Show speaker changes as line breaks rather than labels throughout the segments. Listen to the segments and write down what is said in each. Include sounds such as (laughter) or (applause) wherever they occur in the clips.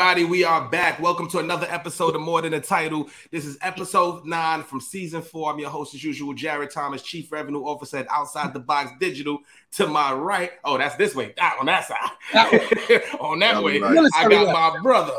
everybody. We are back. Welcome to another episode of More Than a Title. This is episode nine from season four. I'm your host, as usual, Jarrett Thomas, Chief Revenue Officer at Outside the Box Digital. To my right, oh, that's this way. Ah, (laughs) on that side. on that way, right. I got my brother,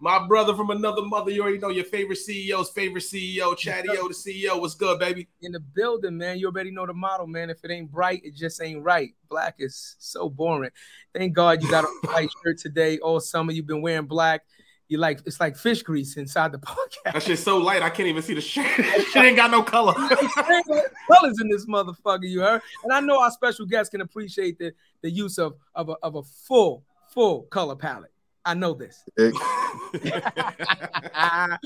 my brother from another mother. You already know your favorite CEO's favorite CEO, Chatty O, the CEO. What's good, baby?
In the building, man. You already know the model, man. If it ain't bright, it just ain't right. Black is so boring. Thank God you got a (laughs) white shirt today. All summer you've been wearing black. You like it's like fish grease inside the (laughs) podcast.
That shit's so light, I can't even see the (laughs) shit. shit ain't got no color.
Colors in this motherfucker, you heard? And I know our special guests can appreciate the, the use of, of, a, of a full, full color palette. I know this. (laughs) (laughs) I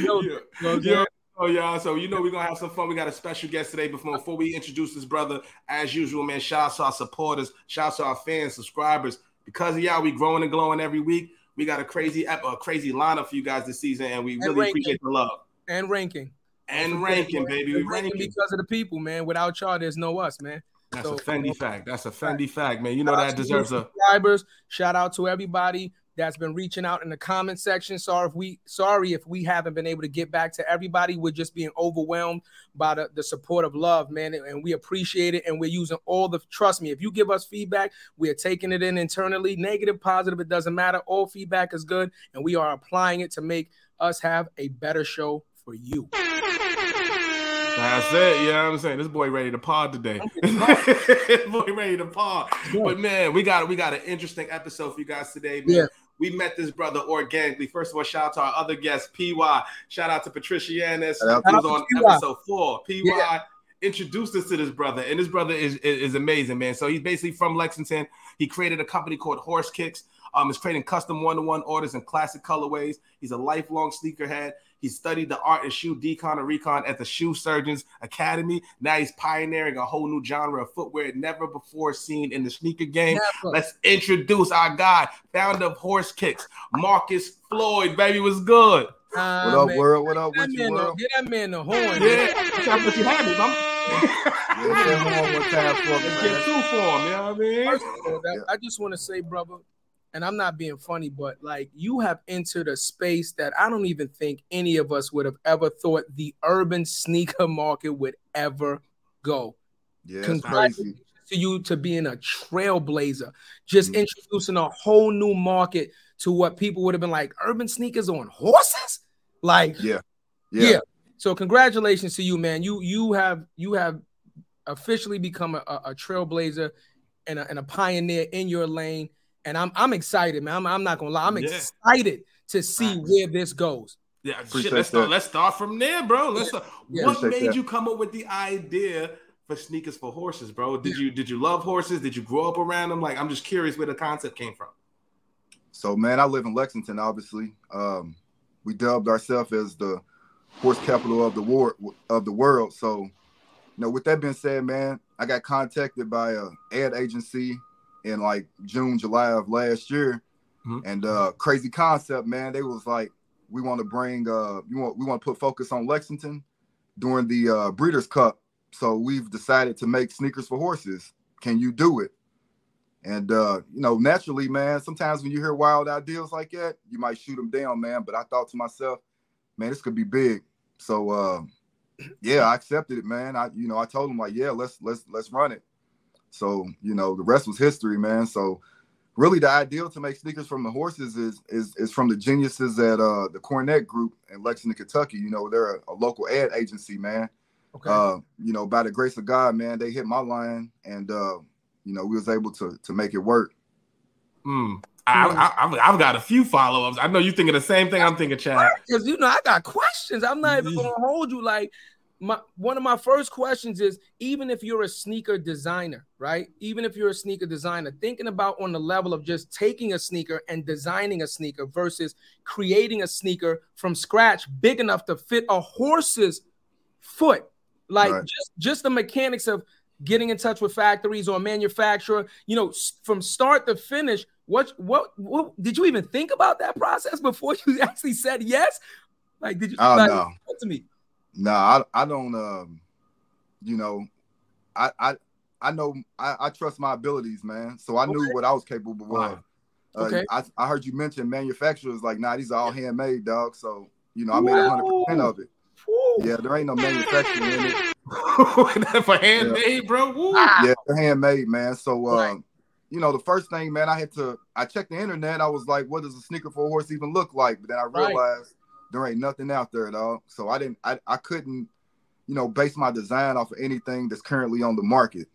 know.
Yeah. This. yeah. Oh yeah, so you know we're gonna have some fun. We got a special guest today. Before before we introduce this brother, as usual, man, shout out to our supporters, shout out to our fans, subscribers. Because of y'all, we growing and glowing every week. We got a crazy a crazy lineup for you guys this season, and we and really ranking. appreciate the love
and ranking
and ranking, baby. We ranking
because of the people, man. Without y'all, there's no us, man.
That's so, a Fendi you know, fact. That's a Fendi right. fact, man. You know that deserves a
subscribers. Shout out to everybody that's been reaching out in the comment section. Sorry if we sorry if we haven't been able to get back to everybody. We're just being overwhelmed by the, the support of love, man. And we appreciate it. And we're using all the trust me, if you give us feedback, we are taking it in internally, negative, positive, it doesn't matter. All feedback is good, and we are applying it to make us have a better show for you.
That's it. You know what I'm saying? This boy ready to pod today. (laughs) boy ready to pod. Yeah. But man, we got we got an interesting episode for you guys today, man. Yeah. We met this brother organically. First of all, shout out to our other guest, PY. Shout out to Patricia Yanis, who was on episode four. PY yeah. introduced us to this brother, and this brother is, is, is amazing, man. So he's basically from Lexington. He created a company called Horse Kicks. Um, is creating custom one-to-one orders and classic colorways. He's a lifelong sneakerhead. He studied the art and shoe decon and recon at the Shoe Surgeons Academy. Now he's pioneering a whole new genre of footwear never before seen in the sneaker game. Never. Let's introduce our guy, founder of Horse Kicks, Marcus Floyd. Baby, was good.
Uh, what up, man. world? What up, what you world?
Get that man the horn.
Yeah, that's what you have me, mama. yeah, one time for me, Get two for him, you know what I mean? First of all,
that, I just want to say, brother, and I'm not being funny, but like you have entered a space that I don't even think any of us would have ever thought the urban sneaker market would ever go.
Yeah, congratulations
to you to being a trailblazer, just mm-hmm. introducing a whole new market to what people would have been like urban sneakers on horses. Like,
yeah,
yeah. yeah. So congratulations to you, man. You you have you have officially become a, a trailblazer and a, and a pioneer in your lane and I'm I'm excited, man. I'm, I'm not gonna lie, I'm yeah. excited to see where this goes.
Yeah, shit, let's start. Let's start from there, bro. Let's. Start. Yeah. What made that. you come up with the idea for sneakers for horses, bro? Did you did you love horses? Did you grow up around them? Like, I'm just curious where the concept came from.
So, man, I live in Lexington. Obviously, um, we dubbed ourselves as the horse capital of the war of the world. So, you know, with that being said, man, I got contacted by a ad agency in like June, July of last year. Mm-hmm. And uh crazy concept, man. They was like, we want to bring uh you want we want to put focus on Lexington during the uh Breeders' Cup. So we've decided to make sneakers for horses. Can you do it? And uh, you know, naturally, man, sometimes when you hear wild ideas like that, you might shoot them down, man. But I thought to myself, man, this could be big. So uh, yeah, I accepted it, man. I you know, I told him like, yeah, let's let's let's run it. So, you know, the rest was history, man. So really the ideal to make sneakers from the horses is is is from the geniuses at uh the Cornett Group in Lexington, Kentucky. You know, they're a, a local ad agency, man. Okay. Uh, you know, by the grace of God, man, they hit my line and uh, you know, we was able to to make it work.
Hmm. I, have got a few follow ups. I know you're thinking the same thing I'm thinking, Chad.
Because you know I got questions. I'm not even gonna hold you. Like my one of my first questions is even if you're a sneaker designer, right? Even if you're a sneaker designer, thinking about on the level of just taking a sneaker and designing a sneaker versus creating a sneaker from scratch big enough to fit a horse's foot. Like right. just just the mechanics of getting in touch with factories or manufacturer, you know, from start to finish. What what what did you even think about that process before you (laughs) actually said yes? Like did you
oh,
like,
no.
to me?
No, I, I don't. Um, you know, I I I know I, I trust my abilities, man. So I okay. knew what I was capable of. Uh, okay. I, I heard you mention manufacturers like, nah, these are all handmade, dog. So you know, I made hundred percent of it. Yeah, there ain't no manufacturing in
it. (laughs) For handmade, yeah. bro. Woo.
Yeah, they're handmade, man. So, uh, right. you know, the first thing, man, I had to. I checked the internet. I was like, what does a sneaker for a horse even look like? But then I realized right. There ain't nothing out there, dog. So I didn't. I, I couldn't, you know, base my design off of anything that's currently on the market.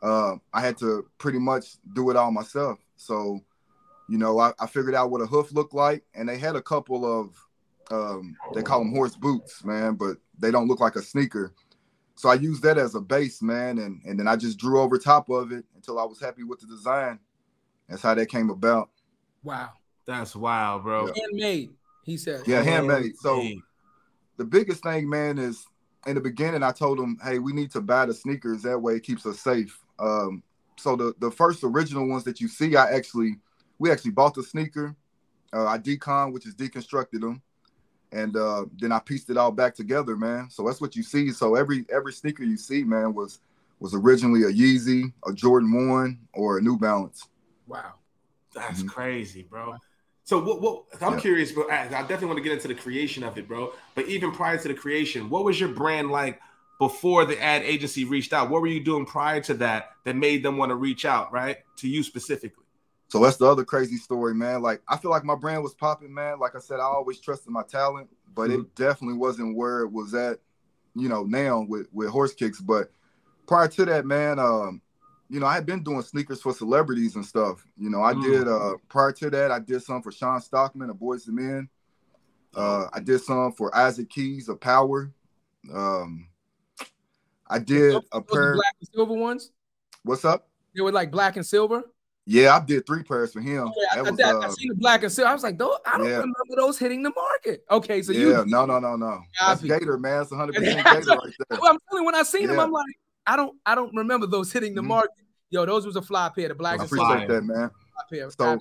Uh, I had to pretty much do it all myself. So, you know, I, I figured out what a hoof looked like, and they had a couple of um, they call them horse boots, man, but they don't look like a sneaker. So I used that as a base, man, and and then I just drew over top of it until I was happy with the design. That's how that came about.
Wow,
that's wild, bro.
Yeah. Handmade, he said.
Yeah, handmade. So the biggest thing, man, is in the beginning I told him, hey, we need to buy the sneakers. That way it keeps us safe. Um, so the the first original ones that you see, I actually we actually bought the sneaker. Uh, I decon, which is deconstructed them and uh, then I pieced it all back together, man. So that's what you see. So every every sneaker you see, man, was was originally a Yeezy, a Jordan One, or a New Balance.
Wow, that's mm-hmm. crazy, bro. So what? What I'm yeah. curious, but I definitely want to get into the creation of it, bro. But even prior to the creation, what was your brand like before the ad agency reached out? What were you doing prior to that that made them want to reach out, right, to you specifically?
So that's the other crazy story, man. Like I feel like my brand was popping, man. Like I said, I always trusted my talent, but mm-hmm. it definitely wasn't where it was at, you know, now with with horse kicks. But prior to that, man, um, you know, I had been doing sneakers for celebrities and stuff. You know, I mm. did uh prior to that, I did some for Shawn Stockman of Boyz II Men. Uh, I did some for Isaac Keys of Power. Um, I did a pair
black and silver ones.
What's up?
They were like black and silver.
Yeah, I did three pairs for him.
Oh, yeah, I, was, I, I, uh, seen the black and silver. I was like, though I don't yeah. remember those hitting the market. Okay, so you.
yeah,
you
no, no, no, no. That's Gator, man. It's 100 percent (laughs) Gator right there.
Well, I'm telling when I seen yeah. them, I'm like, I don't, I don't remember those hitting the mm-hmm. market. Yo, those was a fly pair. The black
I appreciate that, man. Fly pair. So,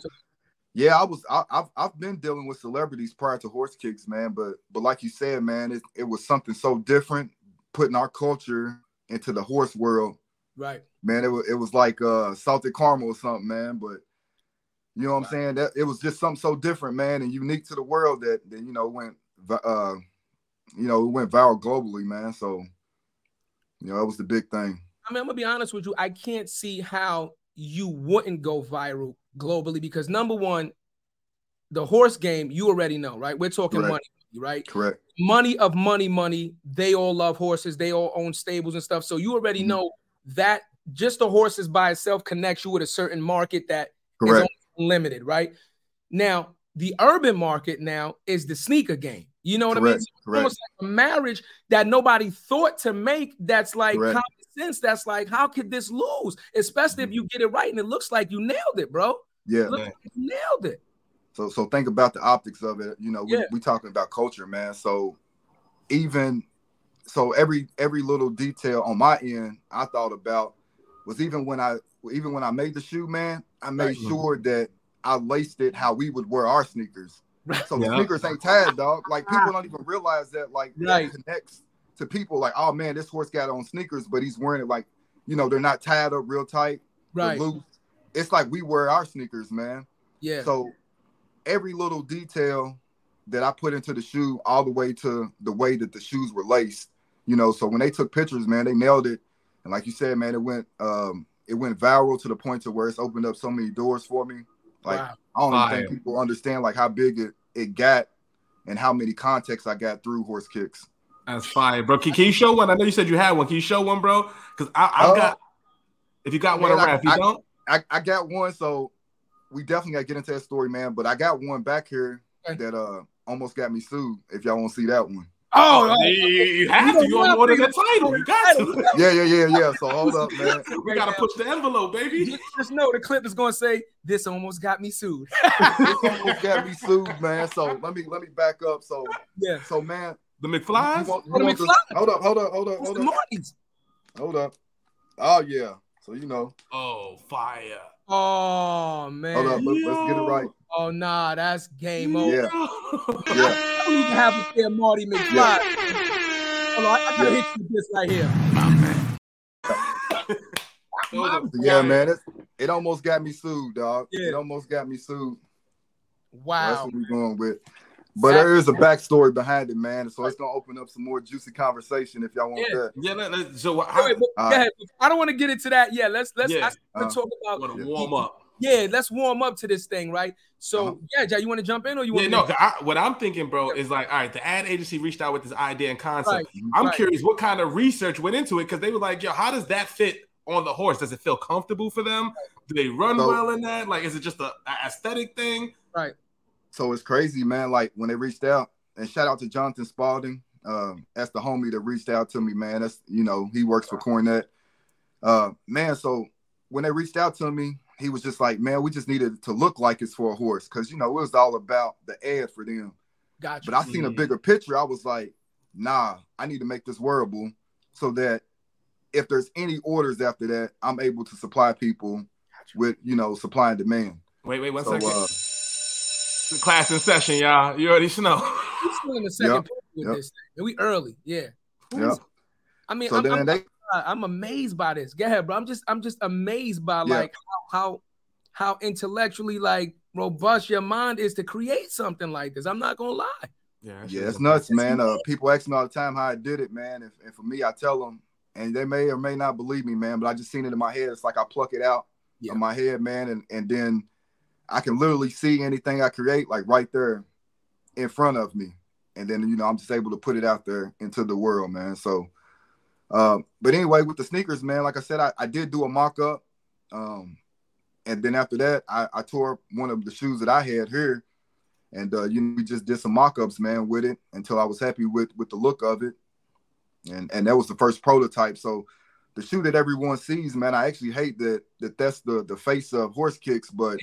yeah, I was, I, have I've been dealing with celebrities prior to horse kicks, man. But, but like you said, man, it, it was something so different, putting our culture into the horse world.
Right.
Man, it was, it was like uh salted caramel or something, man. But you know what I'm saying? That it was just something so different, man, and unique to the world that, that you know went uh you know, it went viral globally, man. So you know, that was the big thing.
I mean, I'm gonna be honest with you. I can't see how you wouldn't go viral globally because number one, the horse game, you already know, right? We're talking Correct. money, right?
Correct.
Money of money, money. They all love horses. They all own stables and stuff. So you already mm-hmm. know that just the horses by itself connects you with a certain market that Correct. is limited, right? Now, the urban market now is the sneaker game. You know what correct, I mean? It's correct. almost like a marriage that nobody thought to make. That's like correct. common sense. That's like, how could this lose? Especially mm-hmm. if you get it right and it looks like you nailed it, bro.
Yeah, like
nailed it.
So, so think about the optics of it. You know, we, yeah. we talking about culture, man. So, even so, every every little detail on my end, I thought about was even when I even when I made the shoe, man. I made sure that I laced it how we would wear our sneakers. So yeah. sneakers ain't tied, dog. Like people don't even realize that. Like right. that connects to people. Like, oh man, this horse got on sneakers, but he's wearing it like, you know, they're not tied up real tight,
right?
Loose. It's like we wear our sneakers, man.
Yeah.
So every little detail that I put into the shoe, all the way to the way that the shoes were laced, you know. So when they took pictures, man, they nailed it. And like you said, man, it went um it went viral to the point to where it's opened up so many doors for me. Like wow. I don't even think people understand like how big it, it got and how many contexts I got through horse kicks.
That's fine, bro. Can, can, you show one? I know you said you had one. Can you show one, bro? Because I, I uh, got if you got man, one around, if you
I,
don't,
I, I got one. So we definitely gotta get into that story, man. But I got one back here okay. that uh almost got me sued. If y'all want to see that one.
Oh, oh, oh you, you have to. You want order the title. You got to. (laughs)
Yeah, yeah, yeah, yeah. So hold up, man. (laughs)
We gotta push the envelope, baby.
Just know the clip is gonna say this almost got me sued. (laughs)
this almost got me sued, man. So let me let me back up. So
yeah.
So man,
the McFlys.
Want, oh, the McFlys. To, hold up, hold up, hold up, hold up. Hold up. Oh yeah. So you know.
Oh fire.
Oh man.
Hold up. Let's, let's get it right.
Oh nah, that's game over.
Yeah.
yeah. I don't have to say Marty McFly. Yeah. Hold on, I, I gotta yeah. hit you with this right here. (laughs)
yeah, man. It's, it almost got me sued, dog. Yeah. It almost got me sued.
Wow.
That's what we're going with. But there is a backstory behind it, man. So it's gonna open up some more juicy conversation if y'all want
yeah.
that.
Yeah, let, let, so how, Wait,
uh, I don't want to get into that. Yeah, let's let's yeah. I, uh, talk about
warm up.
Yeah, let's warm up to this thing, right? So uh-huh. yeah, Jay, you want to jump in or you want?
Yeah, no. I, what I'm thinking, bro, is like, all right, the ad agency reached out with this idea and concept. Right. I'm right. curious what kind of research went into it because they were like, yo, how does that fit on the horse? Does it feel comfortable for them? Do they run so, well in that? Like, is it just a, a aesthetic thing?
Right.
So it's crazy, man. Like when they reached out, and shout out to Jonathan Spalding. Um, that's the homie that reached out to me, man. That's you know he works for Cornett. Uh, man, so when they reached out to me, he was just like, man, we just needed to look like it's for a horse, because you know it was all about the ad for them.
Gotcha.
But I seen a bigger picture. I was like, nah, I need to make this wearable so that if there's any orders after that, I'm able to supply people gotcha. with you know supply and demand.
Wait, wait, one so, second. Uh, class in session, y'all. You already know.
We're still in the second yep. with yep. this thing. We early, yeah.
Yep.
I mean, so I'm, I'm, they, I'm, amazed by this. Go ahead, bro. I'm just I'm just amazed by yeah. like how, how how intellectually like robust your mind is to create something like this. I'm not gonna lie.
Yeah, yeah, it's nuts, man. Uh, people ask me all the time how I did it, man. And, and for me, I tell them, and they may or may not believe me, man. But I just seen it in my head. It's like I pluck it out yeah. of my head, man, and and then I can literally see anything I create like right there in front of me. And then, you know, I'm just able to put it out there into the world, man. So, uh, but anyway, with the sneakers, man, like I said, I, I did do a mock up. Um, and then after that, I, I tore one of the shoes that I had here. And, uh, you know, we just did some mock ups, man, with it until I was happy with, with the look of it. And, and that was the first prototype. So, the shoe that everyone sees, man, I actually hate that that that's the the face of horse kicks, but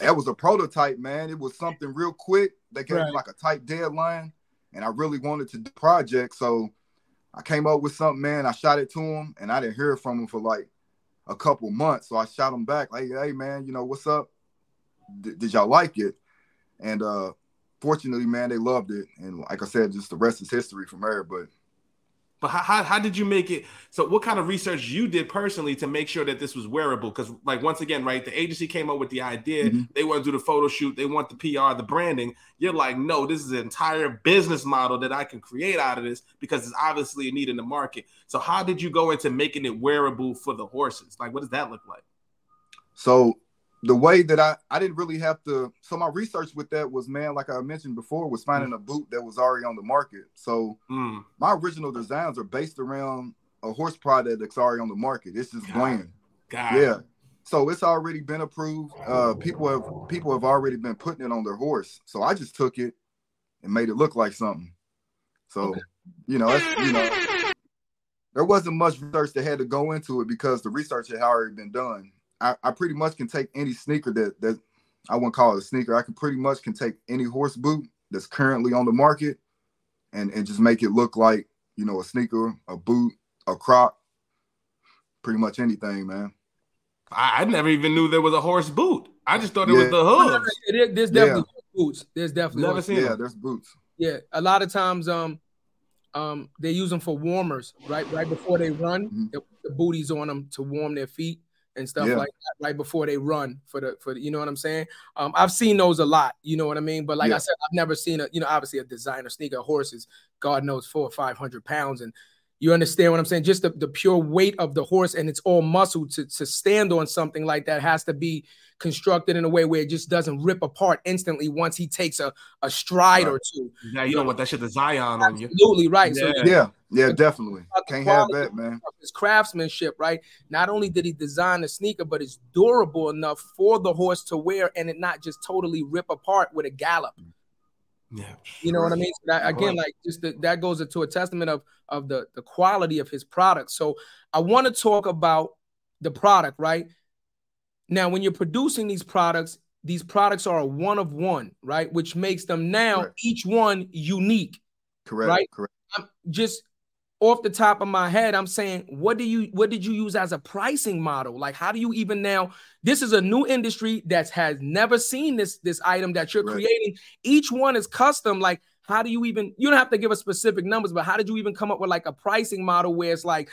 that was a prototype, man. It was something real quick. They gave right. me like a tight deadline, and I really wanted to do project. So I came up with something, man. I shot it to him, and I didn't hear from him for like a couple months. So I shot him back, like, "Hey, man, you know what's up? D- did y'all like it?" And uh fortunately, man, they loved it. And like I said, just the rest is history from there. But
but how, how, how, did you make it? So, what kind of research you did personally to make sure that this was wearable? Because, like, once again, right, the agency came up with the idea. Mm-hmm. They want to do the photo shoot. They want the PR, the branding. You're like, no, this is an entire business model that I can create out of this because it's obviously a need in the market. So, how did you go into making it wearable for the horses? Like, what does that look like?
So, the way that I I didn't really have to so my research with that was man like I mentioned before was finding a boot that was already on the market. So mm. my original designs are based around a horse product that's already on the market. It's just bland. Yeah. So it's already been approved. Uh people have people have already been putting it on their horse. So I just took it and made it look like something. So, okay. you know, you know, there wasn't much research that had to go into it because the research had already been done I, I pretty much can take any sneaker that that I won't call it a sneaker. I can pretty much can take any horse boot that's currently on the market and and just make it look like you know a sneaker, a boot, a croc, pretty much anything, man.
I, I never even knew there was a horse boot. I just thought it yeah. was the hooves.
there's definitely yeah. boots. There's definitely
never seen.
Yeah,
them.
there's boots.
Yeah, a lot of times, um, um, they use them for warmers, right? Right before they run, mm-hmm. the booties on them to warm their feet and stuff yeah. like that right before they run for the for the, you know what I'm saying? Um, I've seen those a lot, you know what I mean? But like yeah. I said, I've never seen a you know obviously a designer sneaker horses, God knows four or five hundred pounds, and you understand what I'm saying? Just the, the pure weight of the horse and it's all muscle to, to stand on something like that has to be constructed in a way where it just doesn't rip apart instantly once he takes a, a stride
right.
or two.
Yeah, you don't want that shit to Zion
on you. Absolutely right.
Yeah, so, yeah, yeah, definitely. Can't have that, man.
His craftsmanship, right? Not only did he design the sneaker, but it's durable enough for the horse to wear and it not just totally rip apart with a gallop.
Yeah,
you know what I mean. So that, again, like just the, that goes into a testament of of the the quality of his product. So I want to talk about the product, right? Now, when you're producing these products, these products are a one of one, right? Which makes them now Correct. each one unique.
Correct. Right. Correct.
I'm just off the top of my head, I'm saying, what do you what did you use as a pricing model? Like, how do you even now? This is a new industry that has never seen this this item that you're right. creating. Each one is custom. Like, how do you even? You don't have to give us specific numbers, but how did you even come up with like a pricing model where it's like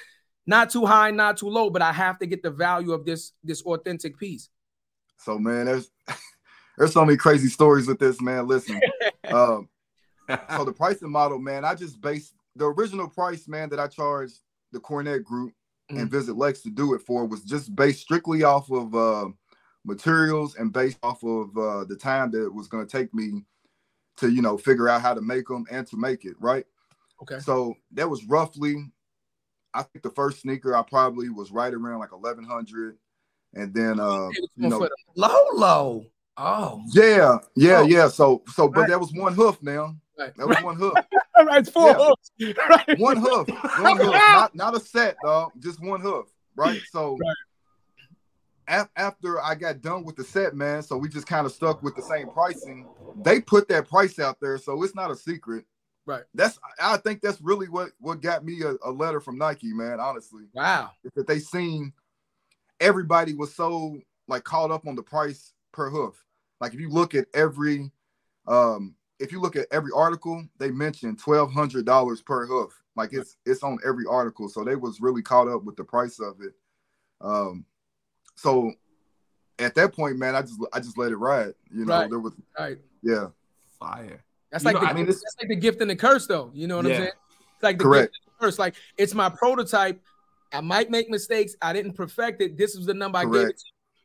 not too high, not too low, but I have to get the value of this this authentic piece.
So man, there's (laughs) there's so many crazy stories with this, man. Listen, (laughs) um, so (laughs) the pricing model, man, I just based the original price, man, that I charged the Cornett Group mm-hmm. and Visit Lex to do it for was just based strictly off of uh, materials and based off of uh, the time that it was going to take me to, you know, figure out how to make them and to make it right.
Okay.
So that was roughly, I think the first sneaker I probably was right around like eleven hundred, and then uh, you know,
low low. Oh.
Yeah, yeah, yeah. So so, but right. that was one hoof now. Right. That was right. one hoof. (laughs)
right, four yeah.
hoofs. (laughs) Right. One hoof. One hoof. (laughs) Not, not a set, dog. Just one hoof. Right. So right. after I got done with the set, man, so we just kind of stuck with the same pricing. They put that price out there, so it's not a secret.
Right.
That's I think that's really what what got me a, a letter from Nike, man. Honestly.
Wow.
That they seen everybody was so like caught up on the price per hoof. Like if you look at every um if you look at every article, they mentioned twelve hundred dollars per hoof. Like it's it's on every article. So they was really caught up with the price of it. Um so at that point, man, I just I just let it ride. You know,
right.
there was
right.
Yeah.
Fire.
That's you like the, I mean, that's like the gift and the curse, though. You know what yeah. I'm saying? It's like the Correct. gift and the curse. Like it's my prototype. I might make mistakes. I didn't perfect it. This is the number Correct. I gave it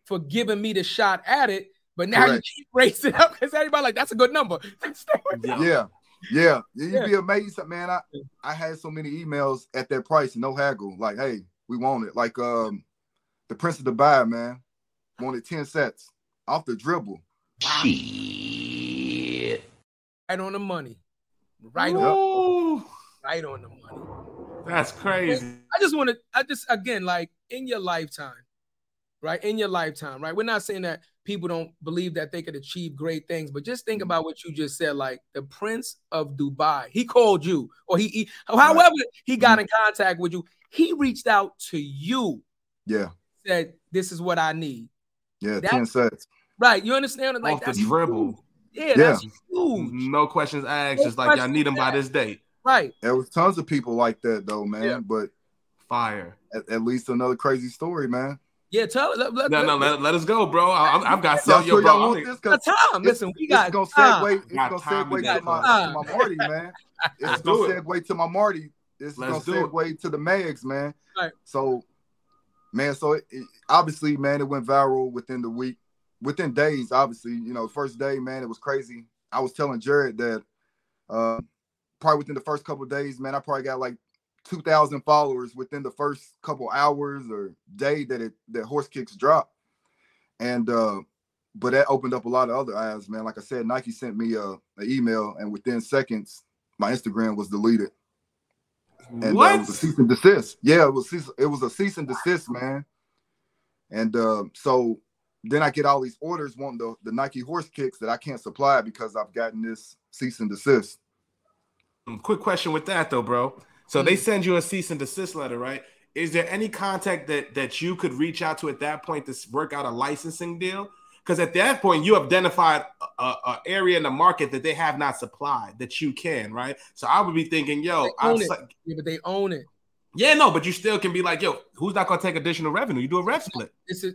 for giving me the shot at it. But now Correct. you keep (laughs) raising up because everybody like that's a good number. (laughs)
yeah. Yeah, you'd yeah. be amazed, man. I I had so many emails at that price, no haggle. Like, hey, we want it. Like, um, the Prince of Dubai, man, wanted ten sets off the dribble.
Shit. Right on the money. Right on. Right on the money.
That's crazy.
I just want to. I just again, like in your lifetime, right? In your lifetime, right? We're not saying that people don't believe that they could achieve great things, but just think mm-hmm. about what you just said. Like the Prince of Dubai, he called you, or he, he however he got mm-hmm. in contact with you, he reached out to you.
Yeah.
Said, "This is what I need."
Yeah, that's, ten sets.
Right. You understand?
Like Off the dribble.
Yeah, yeah, that's huge.
No questions asked. No just like y'all need them by this date.
Right.
There was tons of people like that though, man. Yeah. But
fire.
At, at, least another crazy story, man.
Yeah, tell let, let,
no, no, let, let us go, bro. I, have got some. Yo, bro,
this time. Listen, we got. It's gonna segue.
It's gonna segue to my, to my Marty, man. (laughs) It's gonna segue to my Marty. It's Let's gonna segue it. to the Mags, man.
Right.
So, man, so it, it, obviously, man, it went viral within the week, within days. Obviously, you know, first day, man, it was crazy. I was telling Jarrett that, uh, probably within the first couple days, man, I probably got like 2,000 followers within the first couple hours or day that it that horse kicks dropped. And uh, but that opened up a lot of other eyes, man. Like I said, Nike sent me a, an email, and within seconds, my Instagram was deleted. And what? Uh, it was a cease and desist. Yeah, it was it was a cease and desist, man. And uh, so then I get all these orders wanting the, the Nike horse kicks that I can't supply because I've gotten this cease and desist.
Quick question with that though, bro. So they hmm. send you a cease and desist letter, right? Is there any contact that that you could reach out to at that point to work out a licensing deal? Because at that point, you have identified a, a, area in the market that they have not supplied that you can, right? So I would be thinking, yo,
I'm yeah, but they own it.
Yeah, no, but you still can be like, yo, who's not gonna take additional revenue? You do a rev split.
This is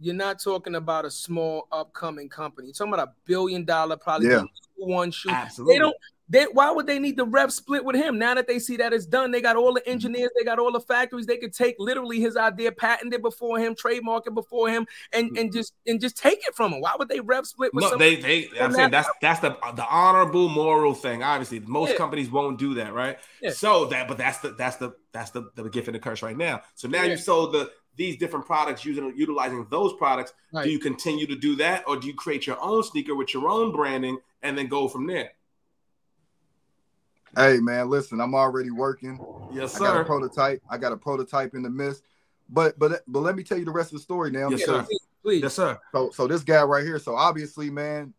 you're not talking about a small upcoming company. You're talking about a billion dollar, probably yeah. one shoe. Absolutely. They don't they, why would they need the rep split with him? Now that they see that it's done, they got all the mm-hmm. engineers, they got all the factories. They could take literally his idea, patent it before him, trademark it before him, and and mm-hmm. just and just take it from him. Why would they rep split with?
No, they they. I'm saying that's that's the the honorable moral thing. Obviously, most yeah. companies won't do that, right? Yeah. So that, but that's the that's the that's the, the gift and the curse right now. So now yeah. you sold the these different products using utilizing those products. Right. Do you continue to do that, or do you create your own sneaker with your own branding and then go from there?
Hey man, listen, I'm already working.
Yes, sir.
I got a prototype. I got a prototype in the midst. But but but let me tell you the rest of the story now.
Yes, sir. Please. Yes, sir.
So so this guy right here. So obviously, man,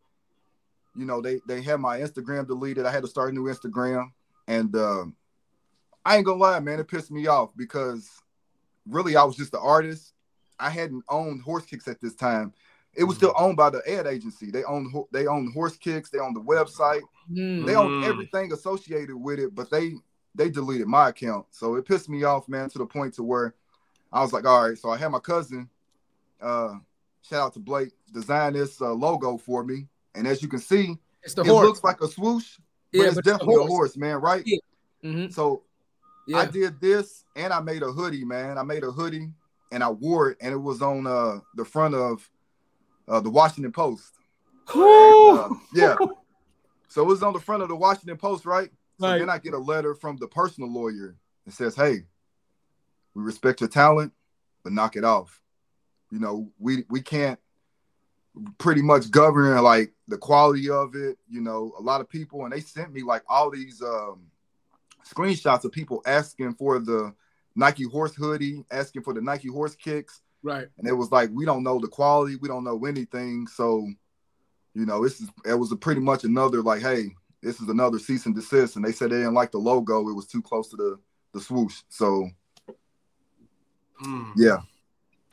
you know they they had my Instagram deleted. I had to start a new Instagram, and uh, I ain't gonna lie, man, it pissed me off because really I was just an artist. I hadn't owned horse kicks at this time, it was still owned by the ad agency. They owned they owned horse kicks. They owned the website. Mm. They owned everything associated with it. But they they deleted my account. So it pissed me off, man, to the point to where I was like, all right. So I had my cousin, uh, shout out to Blake, design this uh, logo for me. And as you can see,
It's the
it
horse.
looks like a swoosh, but
Yeah,
it's
but it's a
definitely a
horse.
horse, man, right?
Yeah. Mhm.
So
Yeah.
I did this and I made a hoodie, man. I made a hoodie and I wore it, and it was on uh the front of uh the Washington Post.
Woo!
Uh, yeah. So it was on the front of the Washington Post, right? So
Right.
then I get a letter from the personal lawyer. It says, Hey, we respect your talent, but knock it off. You know, we we can't pretty much govern like the quality of it. You know, a lot of people and they sent me like all these um screenshots of people asking for the Nike horse hoodie, asking for the Nike horse kicks
Right.
and it was like we don't know the quality, we don't know anything. So, you know, this is it was a pretty much another like, hey, this is another cease and desist. And they said they didn't like the logo; it was too close to the the swoosh. So,
Mm.
yeah,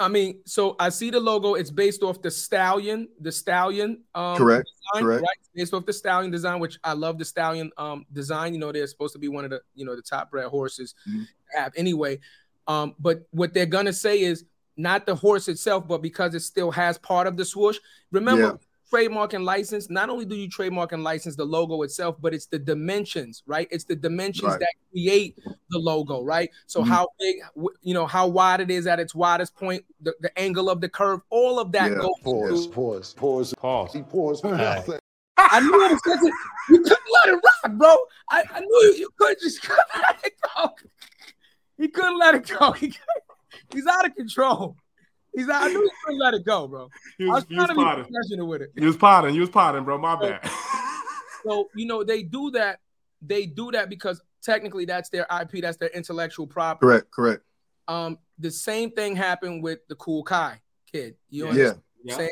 I mean, so I see the logo. It's based off the stallion, the stallion. Um,
correct,
design,
correct.
right? Based off the stallion design, which I love the stallion um design. You know, they're supposed to be one of the you know the top bred horses
Mhm.
have anyway. Um, but what they're gonna say is not the horse itself, but because it still has part of the swoosh. Remember,
Yeah.
Trademark and license. Not only do you trademark and license the logo itself, but it's the dimensions, right? It's the dimensions
Right.
that create the logo, right? So
Mhm.
how big, you know, how wide it is at its widest point, the, the angle of the curve, all of that
Yeah.
goes
Pause,
into
pause, pause,
Pause.
He paused.
Alright. (laughs)
I knew it was such a, you couldn't let it rock, bro. I, I knew you, you couldn't just couldn't (laughs) let it go. He couldn't let it go. He, he's out of control. He's like, I knew he couldn't let it go, bro.
He
I
was,
was
he was
trying to be
potting.
professional with it.
He was potting. He was potting, bro. My bad. (laughs) (laughs)
So you know they do that. They do that because technically that's their IP, that's their intellectual property.
correct, correct.
Um, the same thing happened with the Cool Kai kid. You
Yeah.
understand?
Yeah,
Yeah.
saying?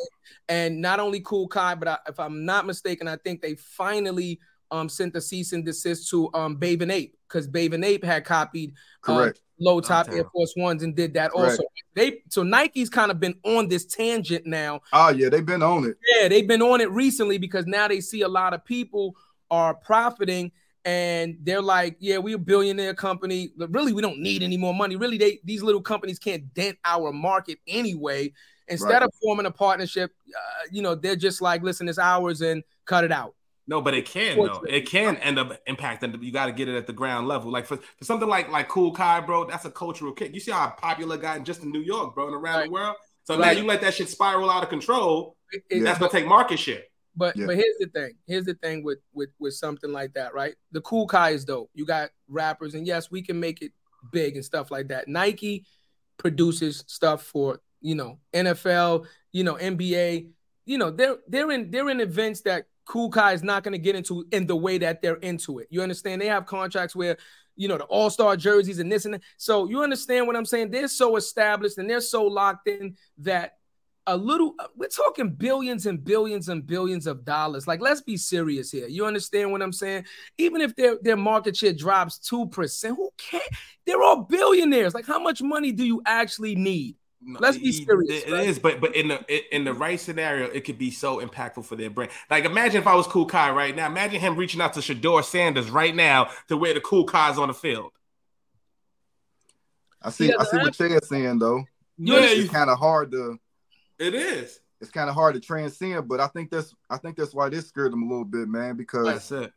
And not only Cool Kai, but I, if I'm not mistaken, I think they finally um sent the cease and desist to um Babe and Ape because Babe and Ape had copied uh,
correct.
low top Air Force Ones and did that
Correct.
also. They so Nike's kind of been on this tangent now.
Oh yeah, they've been on it.
Yeah, they've been on it recently because now they see a lot of people are profiting and they're like, yeah, we're a billionaire company. But really, we don't need any more money. Really, they these little companies can't dent our market anyway. Instead
Right.
of forming a partnership, uh, you know, they're just like, listen, it's ours and cut it out.
No, but it can though. It can end up impacting. You got to get it at the ground level. Like for, for something like like Cool Kai, bro, that's a cultural kick. You see how popular it got just in New York, bro, and around
Right.
the world. So
Right.
now you let that shit spiral out of control.
It- it-
That's gonna take market share.
But
Yeah.
but here's the thing. Here's the thing with with with something like that, right? The cool Kai is dope. You got rappers, and yes, we can make it big and stuff like that. Nike produces stuff for you know NFL, you know NBA. You know they're they're in they're in events that Cool Kai is not going to get into in the way that they're into it. You understand? They have contracts where you know the All Star jerseys and this and that. So you understand what I'm saying? They're so established and they're so locked in that a little uh, we're talking billions and billions and billions of dollars like let's be serious here you understand what i'm saying even if their their market share drops 2% who cares they're all billionaires like how much money do you actually need Let's be serious,
It
right?
is, but but in the in the right scenario, it could be so impactful for their brand. Like imagine if I was Cool Kai right now. Imagine him reaching out to Shedeur Sanders right now to wear the Cool Kai's on the field.
I see.
Yeah,
I see what Chad's saying though.
Yeah,
It's kind of hard to.
it is.
It's kind of hard to transcend, but I think that's. I think that's why this scared them a little bit, man. Because
That's it.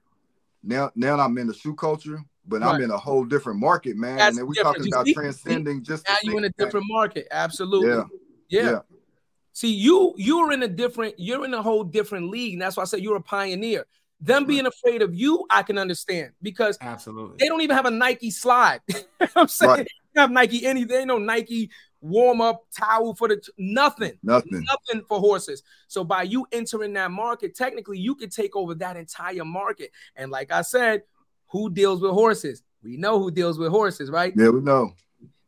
now, now I'm in the shoe culture, but I'm in a whole different market, man.
That's
and we're
different.
talking
You
about
see-
transcending just. the
now you in a
thing that-
different market absolutely
Yeah.
yeah.
Yeah.
see you you're in a different you're in a whole different league and that's why i say you're a pioneer them being afraid of you i can understand because
Absolutely.
they don't even have a Nike slide. (laughs) You know what I'm saying
Right.
they have Nike any they ain't no Nike warm up towel for the nothing.
Nothing.
Nothing for horses. So by you entering that market, technically you could take over that entire market. And like I said, who deals with horses? We know who deals with horses, right?
Yeah, we know.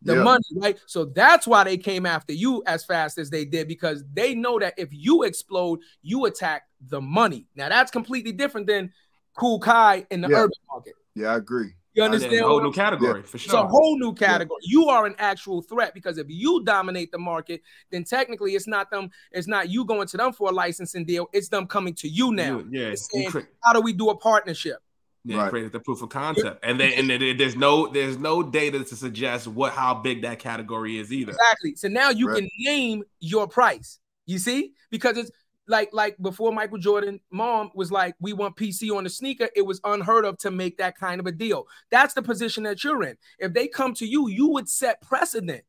The
yeah.
money, right? So that's why they came after you as fast as they did because they know that if you explode, you attack the money. Now that's completely different than Cool Kai in the
Yeah.
urban market.
Yeah, I agree.
You
Yeah,
understand?
a whole new category for sure.
it's a whole new category. You are an actual threat because if you dominate the market, then technically it's not them. It's not you going to them for a licensing deal. It's them coming to you now.
You- yeah,
saying,
cri-
How do we do a partnership?
Yeah, right. created the proof of concept, and then and then there's no there's no data to suggest what how big that category is either.
Exactly. So now you right. can name your price. You see, because it's like like before Michael Jordan mom was like we want PC on the sneaker it was unheard of to make that kind of a deal that's the position that you're in if they come to you you would set precedent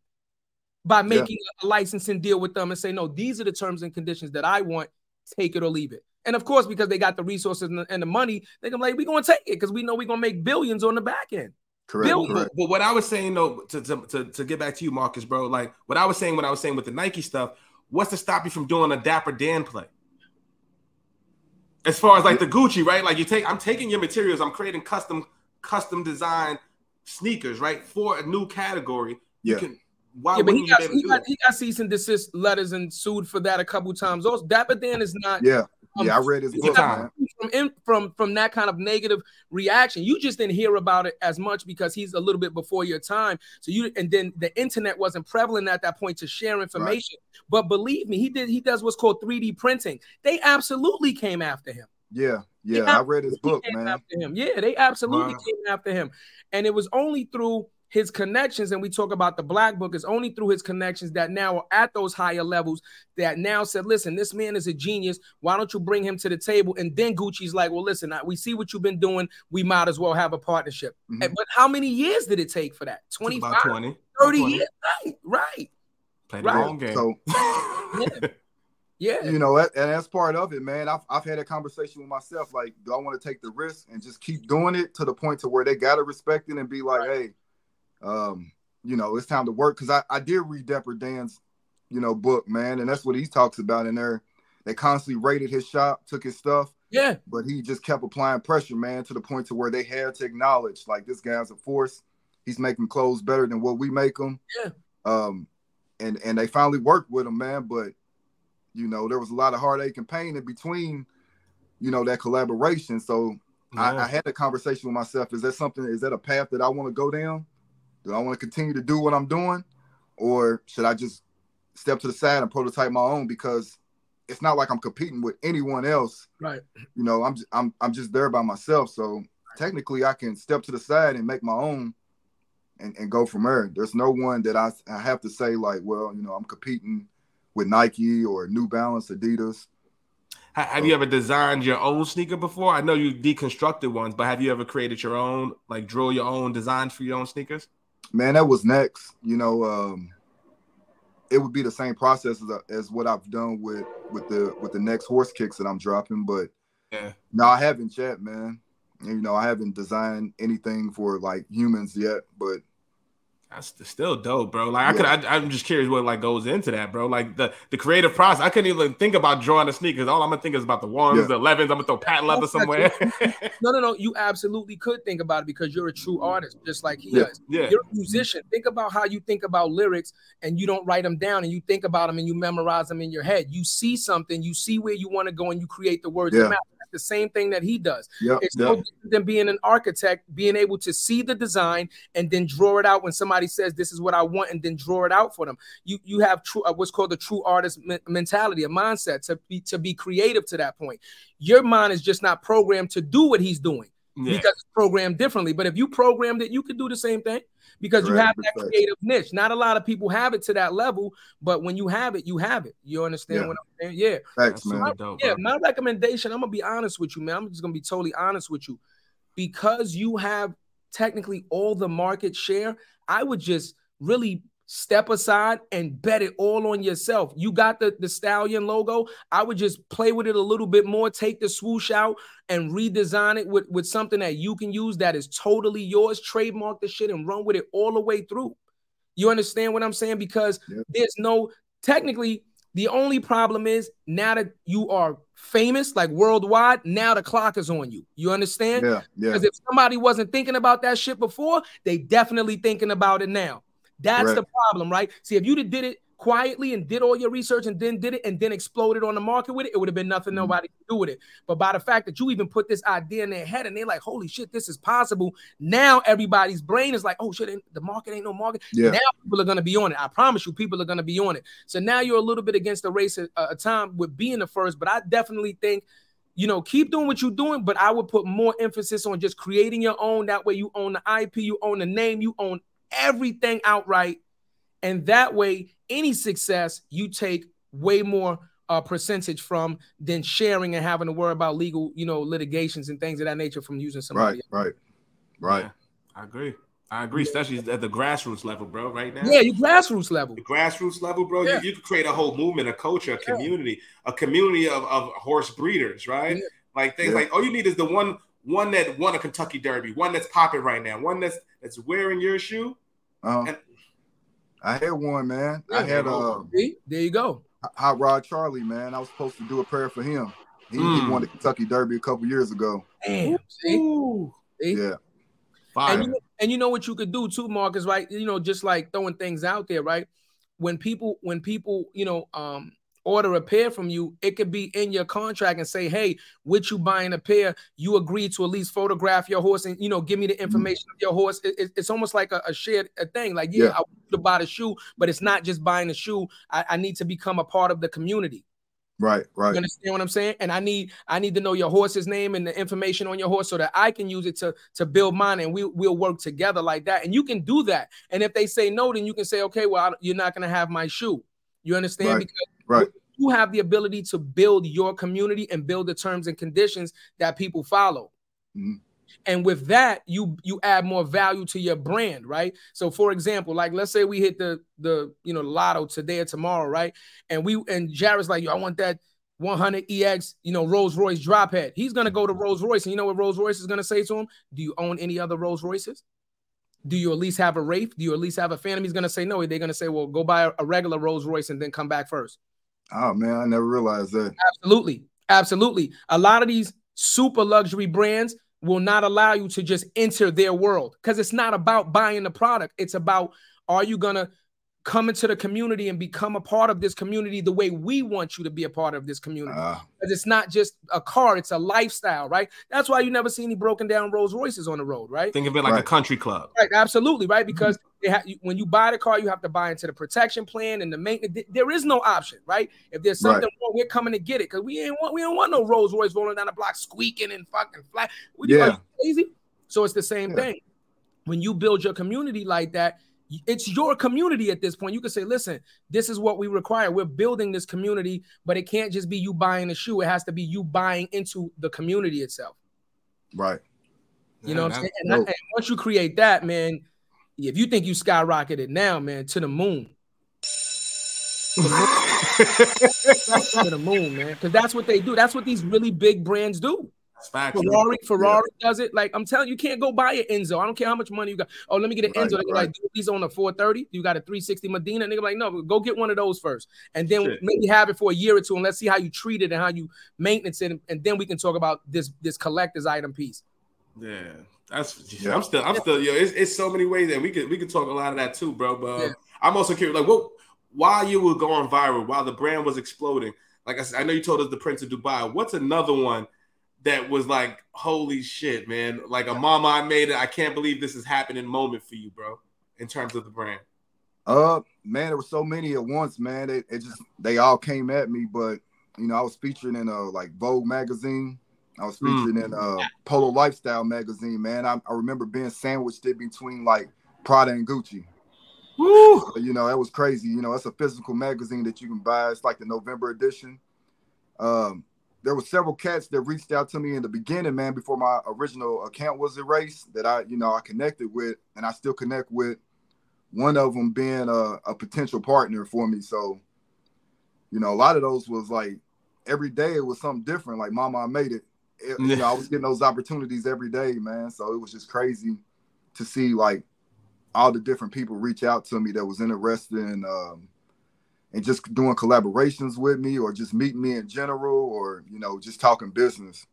by making yeah. a licensing deal with them and say no these are the terms and conditions that I want take it or leave it and of course, because they got the resources and the, and the money, they can like, we're gonna take it because we know we're gonna make billions on the back end.
Correct. But, but, what I was saying though, to, to, to, to, get back to you, Marcus, bro, like what I was saying, what I was saying with the Nike stuff, what's to stop you from doing a Dapper Dan play? As far as like the Gucci, right? Like you take, I'm taking your materials, I'm creating custom, custom design sneakers, right, for a new category.
Yeah. You can
why yeah, but he got, he got, he got cease and desist letters and sued for that a couple times. Also, Dapper Dan is not.
Yeah, yeah, I read his book.
From, in, from from that kind of negative reaction, you just didn't hear about it as much because he's a little bit before your time. So you and then the internet wasn't prevalent at that point to share information. Right. But believe me, he did. He does what's called 3D printing. They absolutely came after him.
Yeah, yeah, I read his book, man.
After him, yeah, they absolutely wow. came after him, and it was only through his connections, and we talk about the black book, is only through his connections that now are at those higher levels that now said, listen, this man is a genius. Why don't you bring him to the table? And then Gucci's like, well, listen, we see what you've been doing. We might as well have a partnership. Mm-hmm. But how many years did it take for that? 25, 20, 30 20. years? Right, right.
Played right. long game. So,
yeah. Yeah. (laughs)
You know, and that's part of it, man. I've, I've had a conversation with myself. Like, do I want to take the risk and just keep doing it to the point to where they gotta respect it and be like, right. hey, um, you know, it's time to work because I, I did read Dapper Dan's, you know, book, man, and that's what he talks about in there. They constantly raided his shop, took his stuff.
Yeah.
But he just kept applying pressure, man, to the point to where they had to acknowledge like this guy's a force. He's making clothes better than what we make them.
Yeah.
Um, and and they finally worked with him, man. But you know, there was a lot of heartache and pain in between, you know, that collaboration. So yeah. I, I had a conversation with myself. Is that something? Is that a path that I want to go down? Do I want to continue to do what I'm doing, or should I just step to the side and prototype my own? Because it's not like I'm competing with anyone else.
Right.
You know, I'm I'm I'm just there by myself. So technically, I can step to the side and make my own, and, and go from there. There's no one that I I have to say like, well, you know, I'm competing with Nike or New Balance, Adidas.
Have you ever designed your own sneaker before? I know you deconstructed ones, but have you ever created your own, like draw your own designs for your own sneakers?
Man, that was next. You know, um, it would be the same process as, as what I've done with with the with the next horse kicks that I'm dropping. But
yeah,
no, I haven't yet, man. You know, I haven't designed anything for like humans yet, but
that's still dope, bro. Like yeah. I could, I, am just curious what like goes into that, bro. Like the the creative process. I couldn't even think about drawing the sneakers. All I'm gonna think is about the ones, yeah. the 11s. I'm gonna throw patent leather somewhere. (laughs)
no, no, no. You absolutely could think about it because you're a true mm-hmm. artist, just like he yeah. is.
Yeah.
You're a musician. Think about how you think about lyrics, and you don't write them down, and you think about them, and you memorize them in your head. You see something, you see where you want to go, and you create the words. Yeah the same thing that he does.
Yep,
it's
yep.
no different than being an architect, being able to see the design and then draw it out when somebody says this is what I want, and then draw it out for them. You you have true uh, what's called the true artist me- mentality, a mindset to be to be creative to that point. Your mind is just not programmed to do what he's doing yeah. because it's programmed differently. But if you programmed it, you could do the same thing because you have that creative niche. Not a lot of people have it to that level, but when you have it, you have it. You understand yeah. what I'm saying? Yeah.
Thanks, man. My,
dope, yeah, my recommendation, I'm gonna be honest with you, man. I'm just gonna be totally honest with you. Because you have technically all the market share, I would just really step aside and bet it all on yourself. You got the, the stallion logo. I would just play with it a little bit more, take the swoosh out and redesign it with, with something that you can use that is totally yours, trademark the shit and run with it all the way through. You understand what I'm saying? Because yep. there's no technically the only problem is now that you are famous, like worldwide, now the clock is on you. You understand?
Yeah.
Because if somebody wasn't thinking about that shit before, they definitely thinking about it now. That's right. the problem, right? See, if you did it quietly and did all your research and then did it and then exploded on the market with it, it would have been nothing mm-hmm. nobody could do with it. But by the fact that you even put this idea in their head and they're like, holy shit, this is possible. Now everybody's brain is like, oh shit, the market ain't no market.
Yeah.
Now people are gonna be on it. I promise you, people are gonna be on it. So now you're a little bit against the race of, uh, time with being the first, but I definitely think you know, keep doing what you're doing, but I would put more emphasis on just creating your own. That way, you own the IP, you own the name, you own everything outright. And that way, any success you take way more uh, percentage from than sharing and having to worry about legal, you know, litigations and things of that nature from using somebody.
Right, else. right, right.
Yeah, I agree. I agree, especially at the grassroots level, bro. Right now,
yeah, you grassroots level.
The grassroots level, bro. Yeah. You, you could create a whole movement, a culture, a community, yeah. a community of, of horse breeders, right? Yeah. Like things like all you need is the one one that won a Kentucky Derby, one that's popping right now, one that's that's wearing your shoe.
Um, and, I had one, man. I had a. Uh,
there you go.
Hot Rod Charlie, man. I was supposed to do a prayer for him. He, mm. he won the Kentucky Derby a couple years ago.
Damn. See?
See? Yeah.
Fire. And you, know, and you know what you could do too, Marcus, right? You know, just like throwing things out there, right? When people, when people, you know, um, order a pair from you, it could be in your contract and say, hey, with you buying a pair, you agree to at least photograph your horse and you know give me the mm-hmm. information mm-hmm. of your horse. It, it, it's almost like a, a shared a thing. Like, yeah, yeah. I want to buy the shoe, but it's not just buying the shoe. I, I need to become a part of the community.
Right, right.
You understand what I'm saying? And I need I need to know your horse's name and the information on your horse so that I can use it to to build mine, and we we'll work together like that. And you can do that. And if they say no, then you can say, okay, well, you're not going to have my shoe. You understand?
Right,
because
right.
you have the ability to build your community and build the terms and conditions that people follow. Mm-hmm. And with that you you add more value to your brand right? So for example like let's say we hit the the you know lotto today or tomorrow right? And we and Jarrett's like yo, i want that 100 ex you know rolls royce drop head. He's to go to rolls royce and you know what rolls royce is to say to him? Do you own any other rolls royces? Do you at least have a wraith do you at least have a phantom? He's to say no. They're to say well go buy a, a regular rolls royce and then come back first
oh man i never realized that.
Absolutely. Absolutely. A lot of these super luxury brands will not allow you to just enter their world because it's not about buying the product. It's about are you going to come into the community and become a part of this community the way we want you to be a part of this community. Uh, it's not just a car, it's a lifestyle, right? That's why you never see any broken down Rolls Royces on the road, right?
Think of it like right. a country club.
Right, absolutely, right? Because mm-hmm. when you buy the car, you have to buy into the protection plan and the maintenance. There is no option, right? If there's something right. wrong, we're coming to get it because we ain't want we don't want no Rolls Royce rolling down the block squeaking and fucking flat. We, yeah. crazy? So it's the same yeah. thing. When you build your community like that, it's your community at this point. You can say, listen, this is what we require. We're building this community, but it can't just be you buying a shoe. It has to be you buying into the community itself.
Right.
You yeah, know what I'm saying? And, I, and, once you create that, man, if you think you skyrocketed now, man, to the moon. (laughs) to the moon, man. Because that's what they do. That's what these really big brands do. Ferrari, Ferrari yeah. does it. Like I'm telling you, you can't go buy an Enzo. I don't care how much money you got. Oh, let me get an right, Enzo. Right. like, he's on a 430. You got a 360 Modena. And they're like, no, go get one of those first, and then Shit. maybe have it for a year or two, and let's see how you treat it and how you maintenance it, and then we can talk about this this collector's item piece.
Yeah, that's. Yeah. I'm still. I'm still. Yo, it's, it's so many ways that we could we could talk a lot of that too, bro. But um, yeah. I'm also curious, like, what while you were going viral, while the brand was exploding. Like I said, I know you told us the Prince of Dubai. What's another one? That was like, holy shit, man. Like a mama, I made it. I can't believe this is happening moment for you, bro, in terms of the brand.
Uh man, there were so many at once, man. It, it just they all came at me, but you know, I was featured in a like Vogue magazine. I was featured mm. in a Polo Lifestyle magazine, man. I, I remember being sandwiched in between like Prada and Gucci. Woo! You know, that was crazy. You know, that's a physical magazine that you can buy. It's like the November edition. Um, there were several cats that reached out to me in the beginning, man, before my original account was erased that I, you know, I connected with and I still connect with one of them being a, a potential partner for me. So, you know, a lot of those was like every day it was something different. Like, mama, I made it. it you know, I was getting those opportunities every day, man. So it was just crazy to see like all the different people reach out to me that was interested in um, and just doing collaborations with me or just meeting me in general or you know just talking business.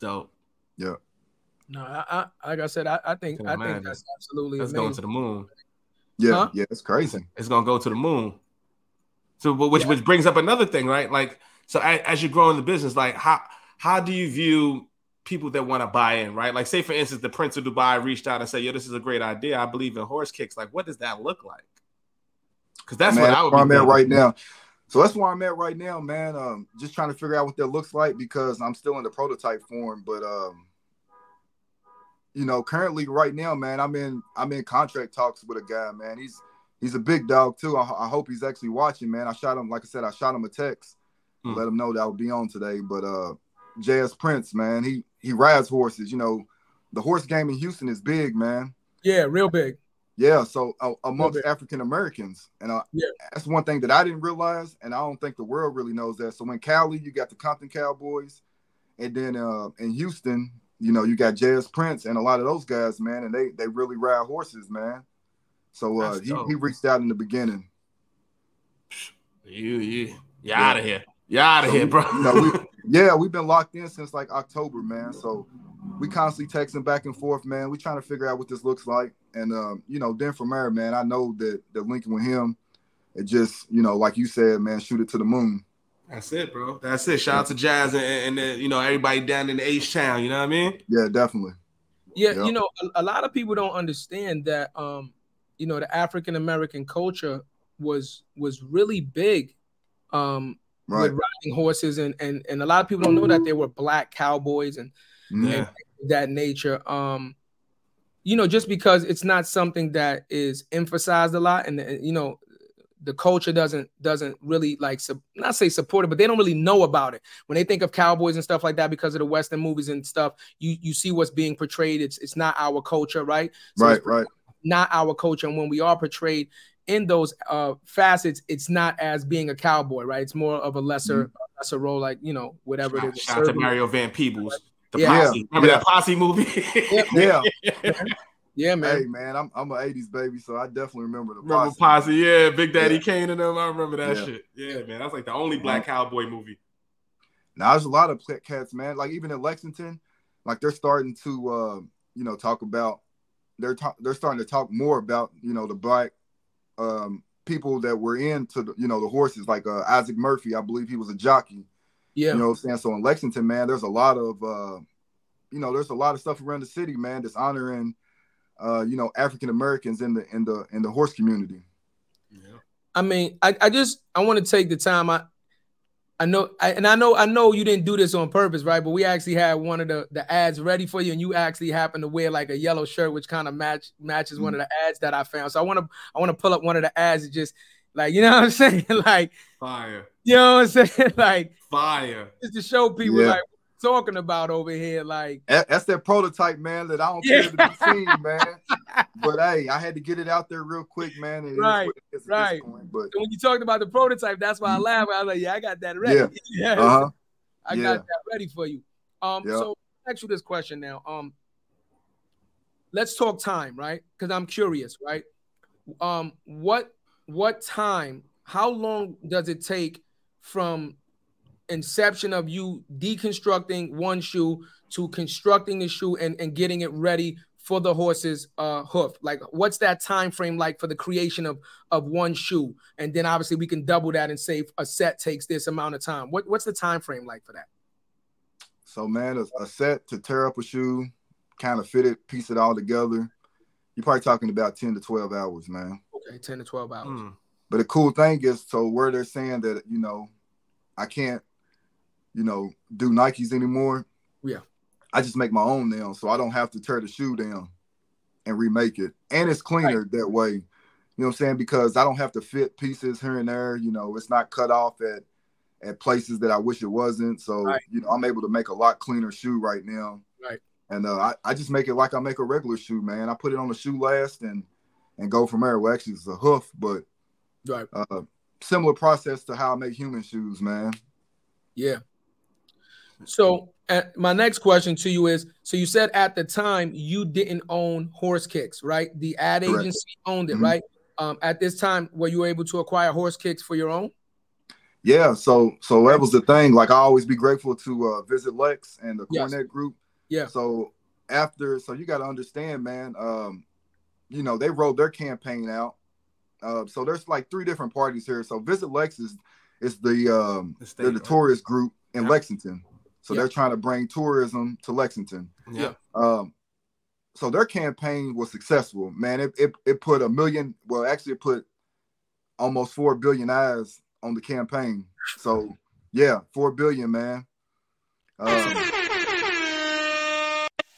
Dope.
Yeah.
No i, I like i said i, I think i think that's absolutely
that's going to the moon.
Yeah huh? yeah it's crazy.
It's gonna go to the moon. So which yeah. which brings up another thing right? Like so as, as you grow in the business like how how do you view people that want to buy in right? Like say for instance the prince of dubai reached out and said yo this is a great idea. I believe in horse kicks. Like what does that look like because that's Man, what I would
I'm at right now. So that's where I'm at right now, man. Um, just trying to figure out what that looks like because I'm still in the prototype form. But um, you know, currently right now, man, I'm in I'm in contract talks with a guy, man. He's he's a big dog too. I, I hope he's actually watching, man. I shot him, like I said, I shot him a text, hmm. let him know that I would be on today. But uh, JS Prince, man, he he rides horses. You know, the horse game in Houston is big, man.
Yeah, real big.
Yeah, so uh, amongst African Americans, and uh, yeah. that's one thing that I didn't realize, and I don't think the world really knows that. So in Cali, you got the Compton Cowboys, and then uh, in Houston, you know, you got JS Prince and a lot of those guys, man, and they they really ride horses, man. So uh, he, he reached out in the beginning.
You you you out of here. You out of so here, bro.
you know, we, (laughs) yeah, we've been locked in since like October, man. So we constantly texting back and forth, man. We trying to figure out what this looks like, and um, you know, then from there, man, I know that the linking with him, it just, you know, like you said, man, shoot it to the moon.
That's it, bro. That's it. Shout out to Jazz and, and, you know everybody down in the H town. You know what I mean?
Yeah, definitely.
Yeah, yep. you know, a, a, lot of people don't understand that. Um, you know, the African American culture was was really big. Um, right. with riding horses, and and and a lot of people don't know that there were black cowboys and, yeah. and that nature. Um, you know, just because it's not something that is emphasized a lot, and you know, the culture doesn't doesn't really like sub, not say support it, but they don't really know about it. When they think of cowboys and stuff like that, because of the Western movies and stuff, you you see what's being portrayed. It's it's not our culture, right?
So right, right.
Not our culture, and when we are portrayed in those uh, facets, it's not as being a cowboy, right? It's more of a lesser mm-hmm. lesser role, like you know whatever
shout, it is. Shout out to Mario Van Peebles. The yeah. Posse. Remember yeah. that Posse movie?
yeah.
yeah. (laughs) Yeah, man.
Hey, man, I'm I'm an '80s baby, so I definitely remember the
remember
Posse.
Posse yeah, Big Daddy yeah. Kane and them. I remember that yeah. shit. Yeah, man, that's like the only black cowboy movie.
Now there's a lot of cats, man. Like even in Lexington, like they're starting to, uh, you know, talk about. They're ta- they're starting to talk more about you know the black um, people that were into the, you know the horses, like uh, Isaac Murphy. I believe he was a jockey. Yeah, you know what I'm saying. So in Lexington, man, there's a lot of, uh, you know, there's a lot of stuff around the city, man, that's honoring uh, you know, African Americans in the in the in the horse community.
Yeah. I mean, I, I just I want to take the time. I I know I, and I know I know you didn't do this on purpose, right? But we actually had one of the, the ads ready for you, and you actually happened to wear like a yellow shirt, which kind of match matches mm-hmm. one of the ads that I found. So I want to I want to pull up one of the ads and just like you know what I'm (laughs) saying, like
fire.
You know what I'm saying, (laughs) like
fire.
Just to show people yeah. like talking about over here. Like
that's that prototype, man. That I don't care to be seen, man. (laughs) But hey, I had to get it out there real quick, man.
It right, right. Point, but when you talked about the prototype, that's why I mm-hmm. laughed. I was like, yeah, I got that ready.
Yeah, (laughs) yeah. Uh-huh.
I yeah. got that ready for you. Um, yep. so ask you this question now. Um, let's talk time, right? Because I'm curious, right? Um, what what time? How long does it take from inception of you deconstructing one shoe to constructing the shoe and, and getting it ready for the horse's uh, hoof? Like what's that time frame like for the creation of of one shoe? And then obviously we can double that and say a set takes this amount of time. What, what's the time frame like for that?
So man a, a set to tear up a shoe kind of fit it piece it all together you're probably talking about 10 to 12 hours man.
Okay 10 to 12 hours. Mm.
But the cool thing is so where they're saying that you know i can't you know, do Nikes anymore.
Yeah.
I just make my own now, so I don't have to tear the shoe down and remake it. And it's cleaner right. that way. You know what I'm saying? Because I don't have to fit pieces here and there. You know, it's not cut off at at places that I wish it wasn't. So, right. you know, I'm able to make a lot cleaner shoe right now.
Right.
And uh, I, I just make it like I make a regular shoe, man. I put it on the shoe last and and go from there. Well, actually, it's a hoof, but
right.
Uh, similar process to how I make human shoes, man.
Yeah. So my next question to you is: So you said at the time you didn't own Horse Kicks, right? The ad Correct. agency owned it, mm-hmm. right? Um, at this time, were you able to acquire Horse Kicks for your own?
Yeah, so so that was the thing. Like I always be grateful to uh, visit Lex and the yes. Cornett Group.
Yeah.
So after, so you got to understand, man. Um, you know they rolled their campaign out. Uh, so there's like three different parties here. So Visit Lex is is the um the, state, the notorious right? group in yeah. Lexington. So they're trying to bring tourism to Lexington.
Yeah.
Um, so their campaign was successful, man. It, it it put a million, well, actually, it put almost four billion eyes on the campaign. So yeah, four billion, man. Um,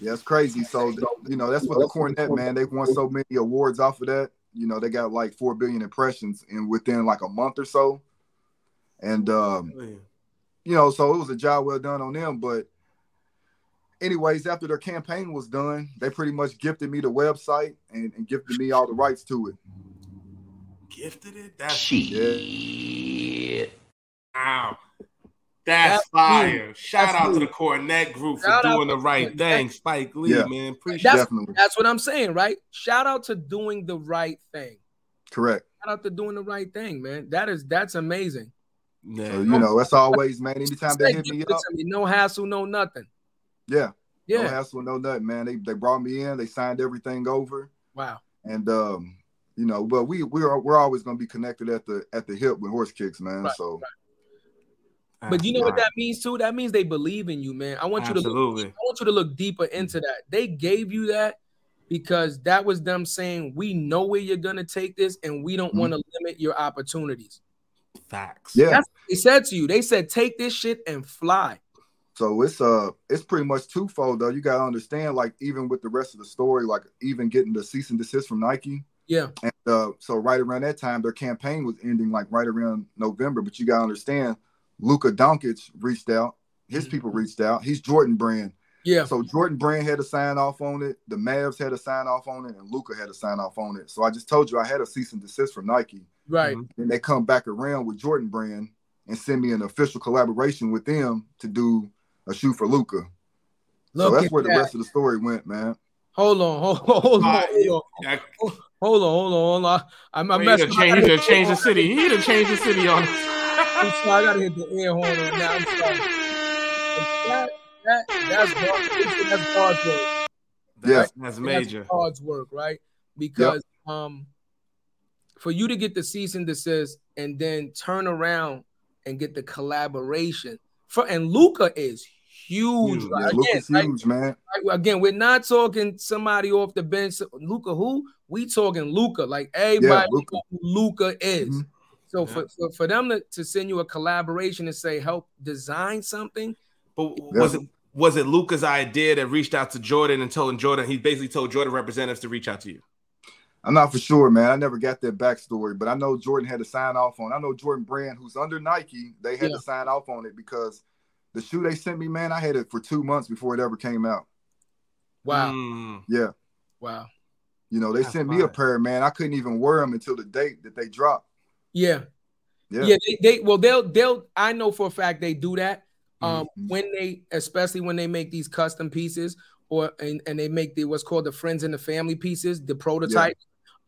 yeah, it's crazy. So you know that's what the Cornett man. They've won so many awards off of that. You know they got like four billion impressions in within like a month or so, and um, you know so it was a job well done on them. But anyways, after their campaign was done, they pretty much gifted me the website and, and gifted me all the rights to it.
Gifted it? That's
shit.
Yeah. Wow. That's, That's fire. Shout That's out to the Cornett group Shout for doing the right thing. Spike Lee, yeah. man. Appreciate
that's, Definitely. That's what I'm saying, right? Shout out to doing the right thing.
Correct.
Shout out to doing the right thing, man. That is that's amazing.
Yeah. So, you know, that's always, man. Anytime they hit me up,
me, no hassle, no nothing.
Yeah. Yeah. No hassle, no nothing, man. They they brought me in, they signed everything over.
Wow.
And um, you know, but we we're we're always gonna be connected at the at the hip with horse kicks, man. Right, so
right. But you know what that means too? That means they believe in you, man. I want Absolutely. you to look, I want you to look deeper into that. They gave you that because that was them saying, "We know where you're gonna take this, and we don't mm-hmm. want to limit your opportunities."
Facts.
Yeah, That's what
they said to you. They said, "Take this shit and fly."
So it's uh it's pretty much twofold though. You gotta understand, like even with the rest of the story, like even getting the cease and desist from Nike.
Yeah.
And uh, so right around that time, their campaign was ending, like right around November. But you gotta understand, Luka Doncic reached out. His mm-hmm. people reached out. He's Jordan Brand.
Yeah.
So Jordan Brand had to sign off on it. The Mavs had to sign off on it, and Luka had to sign off on it. So I just told you I had a cease and desist from Nike.
Right.
And they come back around with Jordan Brand and send me an official collaboration with them to do a shoe for Luka. So that's where that. the rest of the story went, man.
Hold on, hold on, hold on, hold on. Hold on, hold on, hold on. I'm, I'm
messing. Change, he done changed the city. He done changed the city on. (laughs)
I'm sorry, I gotta hit the air horn right now. I'm sorry. That, that, that's God's, that's God's work.
Yeah, that's major.
That's God's work, right? Because yep. um, for you to get the cease and desist and then turn around and get the collaboration, for and Luka is huge.
Huge, right? again, huge, like, man.
again, we're not talking somebody off the bench. Luka, who we talking Luka? Like everybody yeah, Luka is. Mm-hmm. So yeah. for, for, for them to, to send you a collaboration and say help design something,
but was it was it Luka's idea that reached out to Jordan and told Jordan he basically told Jordan representatives to reach out to you?
I'm not for sure, man. I never got that backstory, but I know Jordan had to sign off on. I know Jordan Brand, who's under Nike, they had yeah. to sign off on it because the shoe they sent me, man, I had it for two months before it ever came out.
Wow.
Mm.
Yeah.
Wow.
You know, they That's sent me a pair, man. I couldn't even wear them until the date that they dropped.
Yeah. Yeah. Yeah. They, they well, they'll they'll I know for a fact they do that. Um, mm-hmm. when they especially when they make these custom pieces or and, and they make the what's called the friends and the family pieces, the prototype.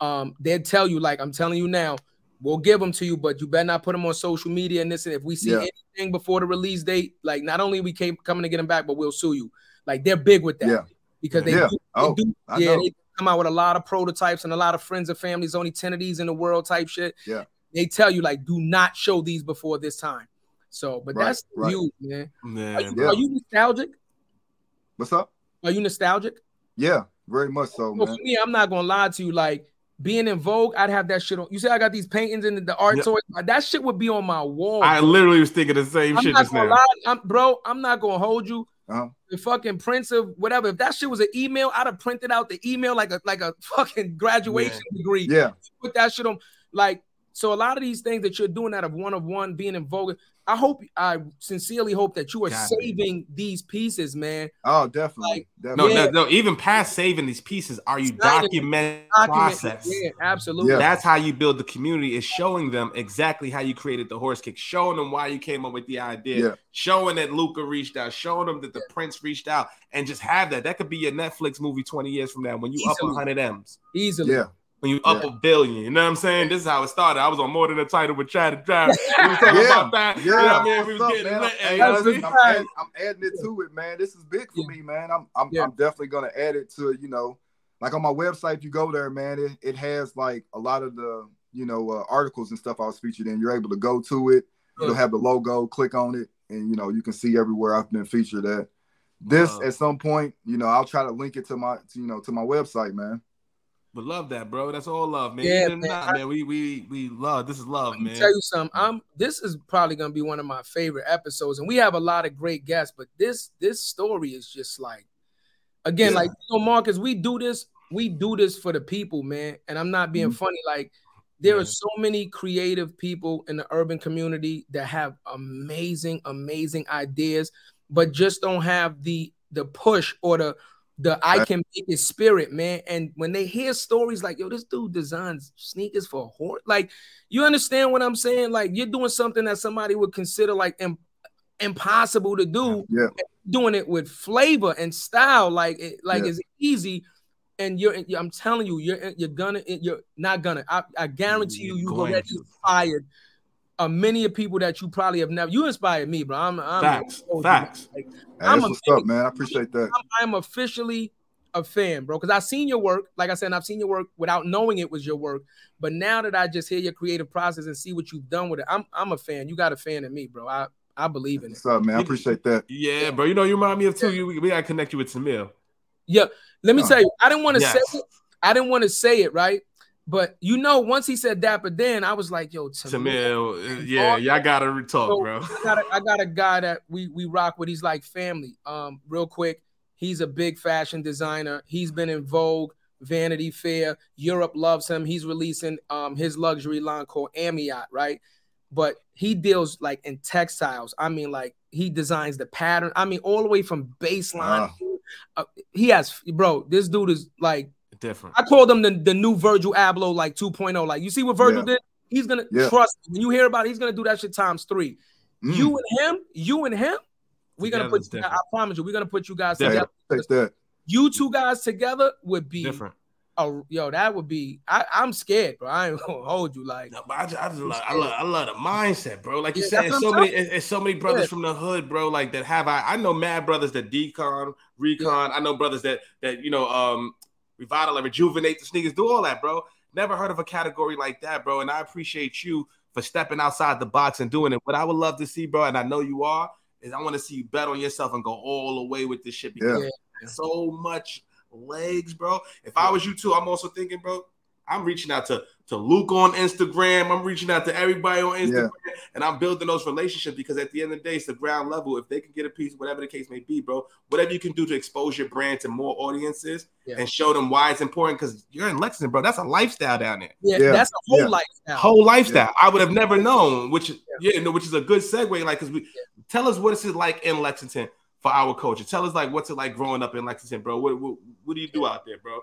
Yeah. Um, they'll tell you, like I'm telling you now, we'll give them to you, but you better not put them on social media and this. And if we see yeah. anything before the release date, like not only we came coming to get them back, but we'll sue you. Like they're big with that.
Yeah.
Because they,
yeah.
do,
they oh,
do yeah, they come out with a lot of prototypes and a lot of friends and families, only 10 of these in the world type shit.
Yeah.
They tell you like do not show these before this time. So, but right, that's right. huge, man.
man
are, you, yeah. are you nostalgic?
What's up?
Are you nostalgic?
Yeah, very much so, well,
man. For me, I'm not gonna lie to you. Like being in Vogue, I'd have that shit on. You say I got these paintings and the art toys. That shit would be on my wall.
I literally was thinking the same I'm shit just now.
Lie, I'm, bro, I'm not gonna hold you. Uh-huh. The fucking prints of whatever. If that shit was an email, I'd have printed out the email like a like a fucking (laughs) graduation
yeah.
degree.
Yeah.
Put that shit on. Like so, a lot of these things that you're doing out of one of one, being in Vogue, I hope I sincerely hope that you are Got saving it. these pieces, man.
Oh, definitely. Like,
definitely. No, no, no, even past saving these pieces, are you documenting process?
Yeah, absolutely. Yeah.
That's how you build the community, is showing them exactly how you created the horse kick, showing them why you came up with the idea, yeah. showing that Luka reached out, showing them that the yeah. Prince reached out, and just have that. That could be your Netflix movie 20 years from now when you Easily. up 100 M's.
Easily.
Yeah
when you up yeah. a billion. You know what I'm saying? This is how it started. I was on more than a title with Chad and Drive. We was (laughs) talking yeah. about that. Yeah. You know what I mean? We was
up, getting lit. Hey, I'm, adding, I'm, adding, it to it, man. This is big for yeah. me, man. I'm I'm, I'm definitely gonna add it to you know, like on my website. If you go there, man, it, it has like a lot of the you know uh, articles and stuff I was featured in. You're able to go to it. You'll have the logo, click on it, and you know you can see everywhere I've been featured at. This at some point, you know, I'll try to link it to my, to, you know, to my website, man.
But love that, bro. That's all love, man. Yeah, man. Not, man. We we we love. This is love, man.
Tell you something. I'm. This is probably gonna be one of my favorite episodes, and we have a lot of great guests. But this this story is just like, again, yeah. like you know, Marcus. We do this. We do this for the people, man. And I'm not being mm-hmm. funny. Like there yeah. are so many creative people in the urban community that have amazing, amazing ideas, but just don't have the the push or the the I can make it spirit, man. And when they hear stories like, yo, this dude designs sneakers for a horse, like, you understand what I'm saying? Like, you're doing something that somebody would consider like Im- impossible to do.
Yeah.
Doing it with flavor and style, like, it, like yeah. it's easy. And you're, I'm telling you, you're, you're gonna, you're not gonna. I, I guarantee you, you've already inspired uh, many of people that you probably have never. You inspired me, bro. I'm, I'm
facts, facts.
Like, I'm what's up, man. I appreciate that.
I'm, I'm officially a fan, bro, because I've seen your work. Like I said, I've seen your work without knowing it was your work. But now that I just hear your creative process and see what you've done with it, I'm I'm a fan. You got a fan in me, bro. I I believe in
What's it. What's up, man? I appreciate that.
Yeah, bro. You know, you remind me of too. You we gotta connect you with Samir.
Yeah, let me oh. tell you, I didn't want to yes. say it. I didn't want to say it, right? But you know, once he said Dapper Dan, I was like, yo,
Tamil, uh, yeah, y'all gotta talk, so bro.
I got, a, I got a guy that we we rock with. He's like family. Um, real quick, he's a big fashion designer. He's been in Vogue, Vanity Fair. Europe loves him. He's releasing um his luxury line called Amiot, right? But he deals like in textiles. I mean, like he designs the pattern. I mean, all the way from baseline. Uh. Uh, he has, bro. This dude is like
different.
I called him the, the new Virgil Abloh like 2.0. Like you see what Virgil yeah. did? He's gonna yeah. trust when you hear about it, he's gonna do that shit times three. Mm. You and him, you and him, we're gonna put I promise you, we're gonna put you guys together.
That.
You two guys together would be
different.
Oh, yo, that would be. I, am scared, bro. I ain't gonna (laughs) hold you like.
No, but I just, I just love, I love, I love the mindset, bro. Like you yeah, said, it's so many, it's, it's, so many brothers yeah. from the hood, bro. Like that have I, I know mad brothers that decon, recon. Yeah. I know brothers that that you know, um, revitalize, rejuvenate the sneakers, do all that, bro. Never heard of a category like that, bro. And I appreciate you for stepping outside the box and doing it. What I would love to see, bro, and I know you are, is I want to see you bet on yourself and go all the way with this shit because yeah. so much legs, bro. If I was you too, I'm also thinking, bro, I'm reaching out to to Luke on Instagram. I'm reaching out to everybody on Instagram, yeah. and I'm building those relationships because at the end of the day, it's the ground level. If they can get a piece, whatever the case may be, bro, whatever you can do to expose your brand to more audiences yeah. and show them why it's important. Because you're in Lexington, bro. That's a lifestyle down there.
Yeah, yeah. that's a whole lifestyle.
Whole lifestyle. I would have never known. Which yeah, which is a good segue. Like, because we tell us what it's like in Lexington for our culture. Tell us like what's it like growing up in Lexington, bro. What what, what do you do out there, bro?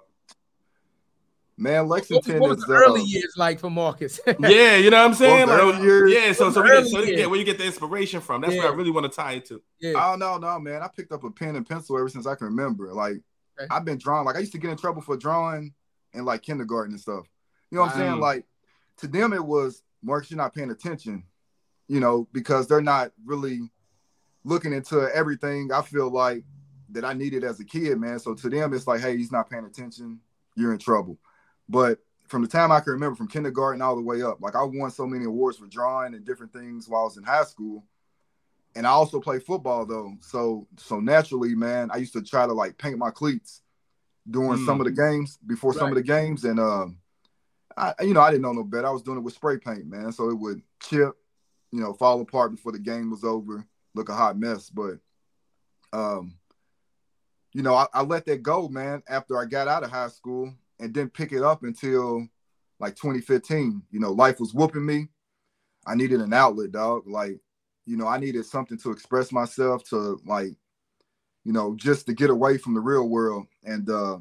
Man, Lexington
what, what
is
the early uh, years like for Marcus. (laughs)
yeah, you know what I'm saying. Well, like, years, yeah, so so, we get, so yeah, where you get the inspiration from. That's yeah. what I really want to tie it to.
Yeah. Oh no, no, man. I picked up a pen and pencil ever since I can remember. Like okay. I've been drawing. Like I used to get in trouble for drawing in like kindergarten and stuff. You know what wow. I'm saying? Like to them it was Marcus, you're not paying attention. You know, because they're not really looking into everything. I feel like that I needed as a kid, man. So to them, it's like, hey, he's not paying attention. You're in trouble. But from the time I can remember, from kindergarten all the way up, like I won so many awards for drawing and different things while I was in high school. And I also play football though, so so naturally, man, I used to try to like paint my cleats during mm. some of the mm. games before right. some of the games, and um, I you know I didn't know no better. I was doing it with spray paint, man, so it would chip, you know, fall apart before the game was over, look a hot mess. But um, you know, I, I let that go, man. After I got out of high school, and didn't pick it up until like 2015. You know, life was whooping me. I needed an outlet, dog. Like, you know, I needed something to express myself to like, you know, just to get away from the real world. And uh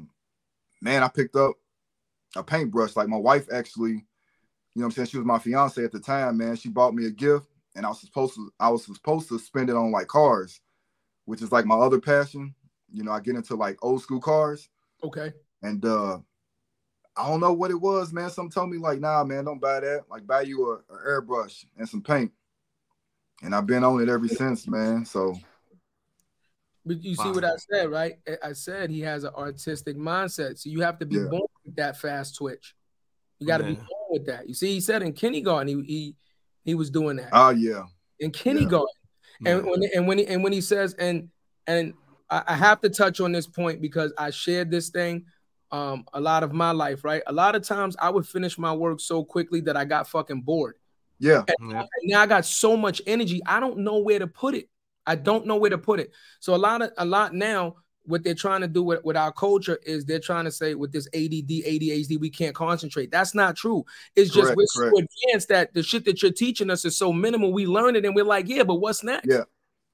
man, I picked up a paintbrush. Like my wife actually, you know I'm saying? She was my fiance at the time, man. She bought me a gift and I was supposed to I was supposed to spend it on like cars, which is like my other passion. You know, I get into like old school cars.
Okay.
And uh I don't know what it was, man. Some told me like, nah, man, don't buy that. Like, buy you a, a airbrush and some paint. And I've been on it ever since, man. So.
But you see what I said, right? I said he has an artistic mindset. So you have to be yeah. born with that fast twitch. You got to yeah. be born with that. You see, he said in kindergarten he he, he was doing that.
Oh yeah.
In kindergarten, yeah. and when and when he and when he says and and I, I have to touch on this point because I shared this thing um, a lot of my life, right? A lot of times I would finish my work so quickly that I got fucking bored.
Yeah.
And, and now I got so much energy, I don't know where to put it. I don't know where to put it. So a lot of a lot now, what they're trying to do with, with our culture is they're trying to say with this ADD, ADHD, we can't concentrate. That's not true. It's just correct, we're correct. so advanced that the shit that you're teaching us is so minimal. We learn it and we're like, yeah, but what's next?
Yeah.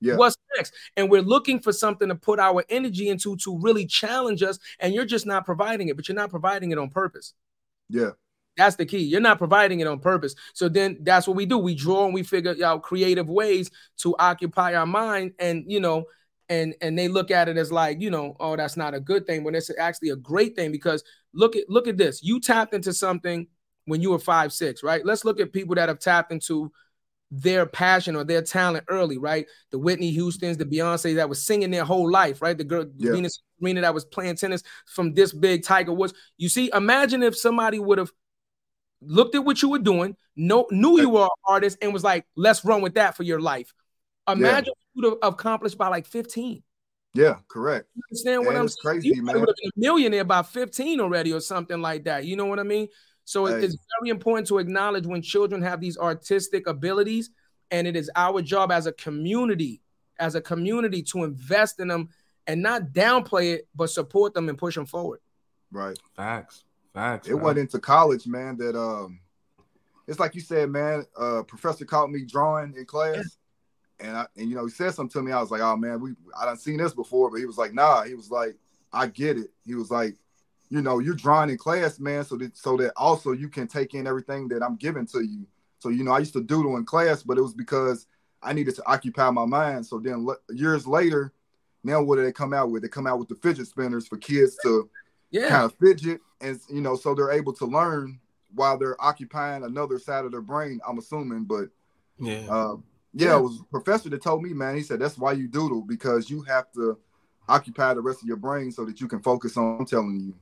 Yeah.
What's next? And we're looking for something to put our energy into to really challenge us. And you're just not providing it, but you're not providing it on purpose.
Yeah.
That's the key. You're not providing it on purpose. So then that's what we do. We draw and we figure out creative ways to occupy our mind. And you know, and and they look at it as like, you know, oh, that's not a good thing, when it's actually a great thing because look at look at this. You tapped into something when you were five, six, right? Let's look at people that have tapped into their passion or their talent early, right? The Whitney Houston's, the Beyonce that was singing their whole life, right? The girl yeah. Venus Serena that was playing tennis from this big Tiger Woods. You see, imagine if somebody would have looked at what you were doing, know, knew you were an artist, and was like, let's run with that for your life. Imagine yeah. you would have accomplished by like 15.
Yeah, correct.
You understand what I'm saying?
Crazy, you
man. would have been a millionaire by 15 already, or something like that. You know what I mean? So hey. it's very important to acknowledge when children have these artistic abilities, and it is our job as a community, as a community, to invest in them and not downplay it, but support them and push them forward.
Right.
Facts. Facts.
It went into college, man. That um, it's like you said, man. Uh, professor caught me drawing in class, and I and you know he said something to me. I was like, oh man, we I done seen this before, but he was like, nah. He was like, I get it. He was like, you know, you're drawing in class, man, so that so that also you can take in everything that I'm giving to you. So you know, I used to doodle in class, but it was because I needed to occupy my mind. So then years later, now what do they come out with? They come out with the fidget spinners for kids to
yeah.
kind of fidget and you know so they're able to learn while they're occupying another side of their brain i'm assuming but
yeah
uh, yeah, yeah, it was a professor that told me, man. He said that's why you doodle because you have to occupy the rest of your brain so that you can focus on. I'm telling you.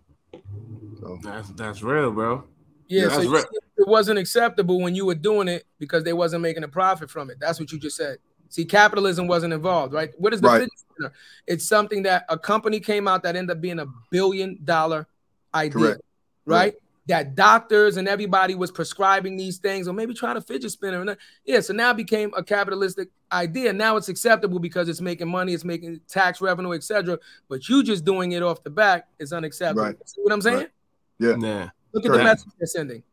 So. That's that's real,
bro. Yeah, yeah so real. it wasn't acceptable when you were doing it because they wasn't making a profit from it. That's what you just said. See, capitalism wasn't involved, right? What is the right. center? It's something that a company came out that ended up being a billion dollar idea, Correct. right? That doctors and everybody was prescribing these things, or maybe trying to fidget spinner. And yeah, so now it became a capitalistic idea. Now it's acceptable because it's making money, it's making tax revenue, etc. But you just doing it off the back is unacceptable. Right. See what I'm saying? Right.
Yeah.
Nah.
Look at the message they're sending.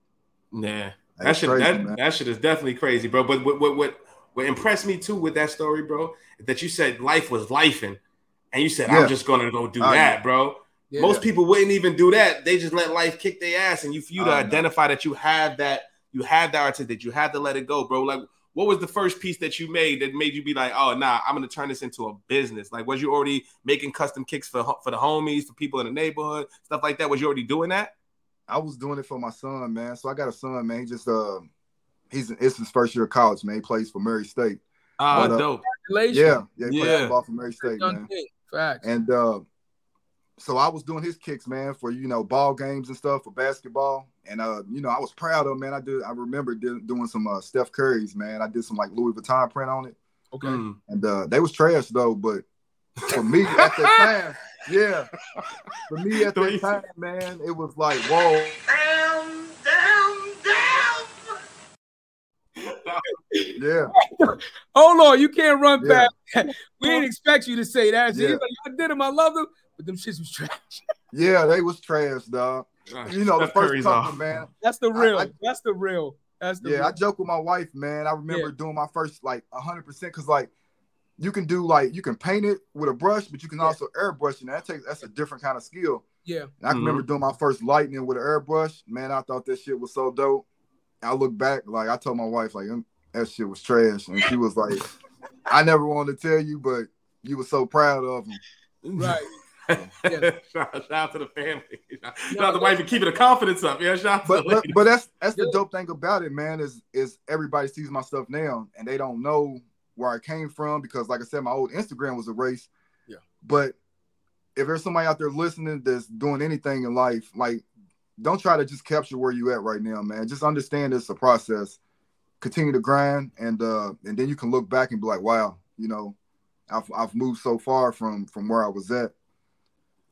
Nah. That shit, crazy, that, that shit is definitely crazy, bro. But what, what, what what impressed me too with that story, bro, that you said life was lifing, and you said yeah. I'm just gonna go do uh, that, bro. Yeah. Most people wouldn't even do that. They just let life kick their ass, and you for you to identify that you have that, you have the artist that you have to let it go, bro. Like, what was the first piece that you made that made you be like, oh, nah, I'm gonna turn this into a business? Like, was you already making custom kicks for for the homies, for people in the neighborhood, stuff like that? Was you already doing that?
I was doing it for my son, man. So I got a son, man. He just uh he's it's his first year of college, man. He plays for Murray State.
Ah, uh, dope.
Yeah, yeah, he yeah. plays ball for Murray State, man.
Facts.
And uh, so I was doing his kicks, man, for you know ball games and stuff for basketball. And uh, you know, I was proud of him, man. I did. I remember did, doing some uh, Steph Curry's, man. I did some like Louis Vuitton print on it.
Okay. Mm.
And uh, they was trash though, but for me at that (laughs) time, yeah, for me at that time, man, it was like whoa. Damn, damn, damn. Yeah. (laughs)
Hold on, you can't run yeah. past. (laughs) we didn't expect you to say that. Yeah. Like, I did them. I love them, but them shits was trash.
yeah, they was trash, dog. You know, the first couple, man.
That's the real. I, I, That's the real. That's the
yeah.
Real.
I joke with my wife, man. I remember yeah. doing my first like hundred percent because like you can do like you can paint it with a brush, but you can yeah. also airbrush. And that takes that's a different kind of skill.
Yeah.
And I mm-hmm. remember doing my first lightning with an airbrush. Man, I thought that shit was so dope. I look back, like I told my wife, like that shit was trash, and she was like, "I never wanted to tell you, but you were so proud of him."
Right.
Yeah. (laughs) shout, shout, out to the family. (laughs) Shout, no, out to the wife and keeping the confidence up. Yeah, shout
but, but, but that's that's the dope thing about it, man. Is is everybody sees my stuff now and they don't know where I came from because, like I said, my old Instagram was a race.
Yeah.
But if there's somebody out there listening that's doing anything in life, like don't try to just capture where you at right now, man. Just understand it's a process. Continue to grind, and uh, and then you can look back and be like, wow, you know, I've I've moved so far from from where I was at.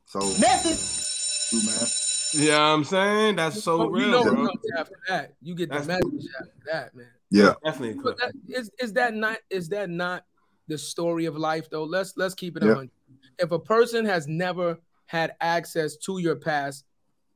So
message.
man.
Yeah, I'm saying that's so
Oh,
real,
you know what
bro.
comes after that. You get the
That's
message after that, man.
Yeah,
Definitely.
But that, is is that not is that not the story of life though? Let's let's keep it
Yeah.
on. If a person has never had access to your past,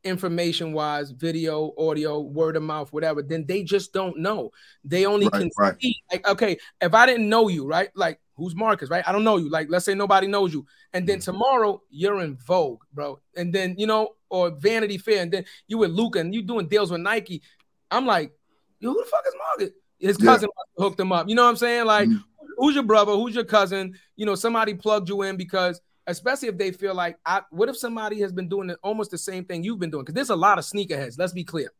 information wise, video, audio, word of mouth, whatever, then they just don't know. They only
Right,
can
right.
see like okay, if I didn't know you, right? Like who's Marcus, right? I don't know you. Like let's say nobody knows you, and then tomorrow you're in Vogue, bro, and then you know, or Vanity Fair, and then you with Luka and you doing deals with Nike. I'm like, yo, who the fuck is Marcus? His
Yeah.
cousin hooked him up. You know what I'm saying? Like,
Mhm.
who's your brother? Who's your cousin? You know, somebody plugged you in because, especially if they feel like, I, what if somebody has been doing almost the same thing you've been doing? Because there's a lot of sneakerheads. Let's be clear.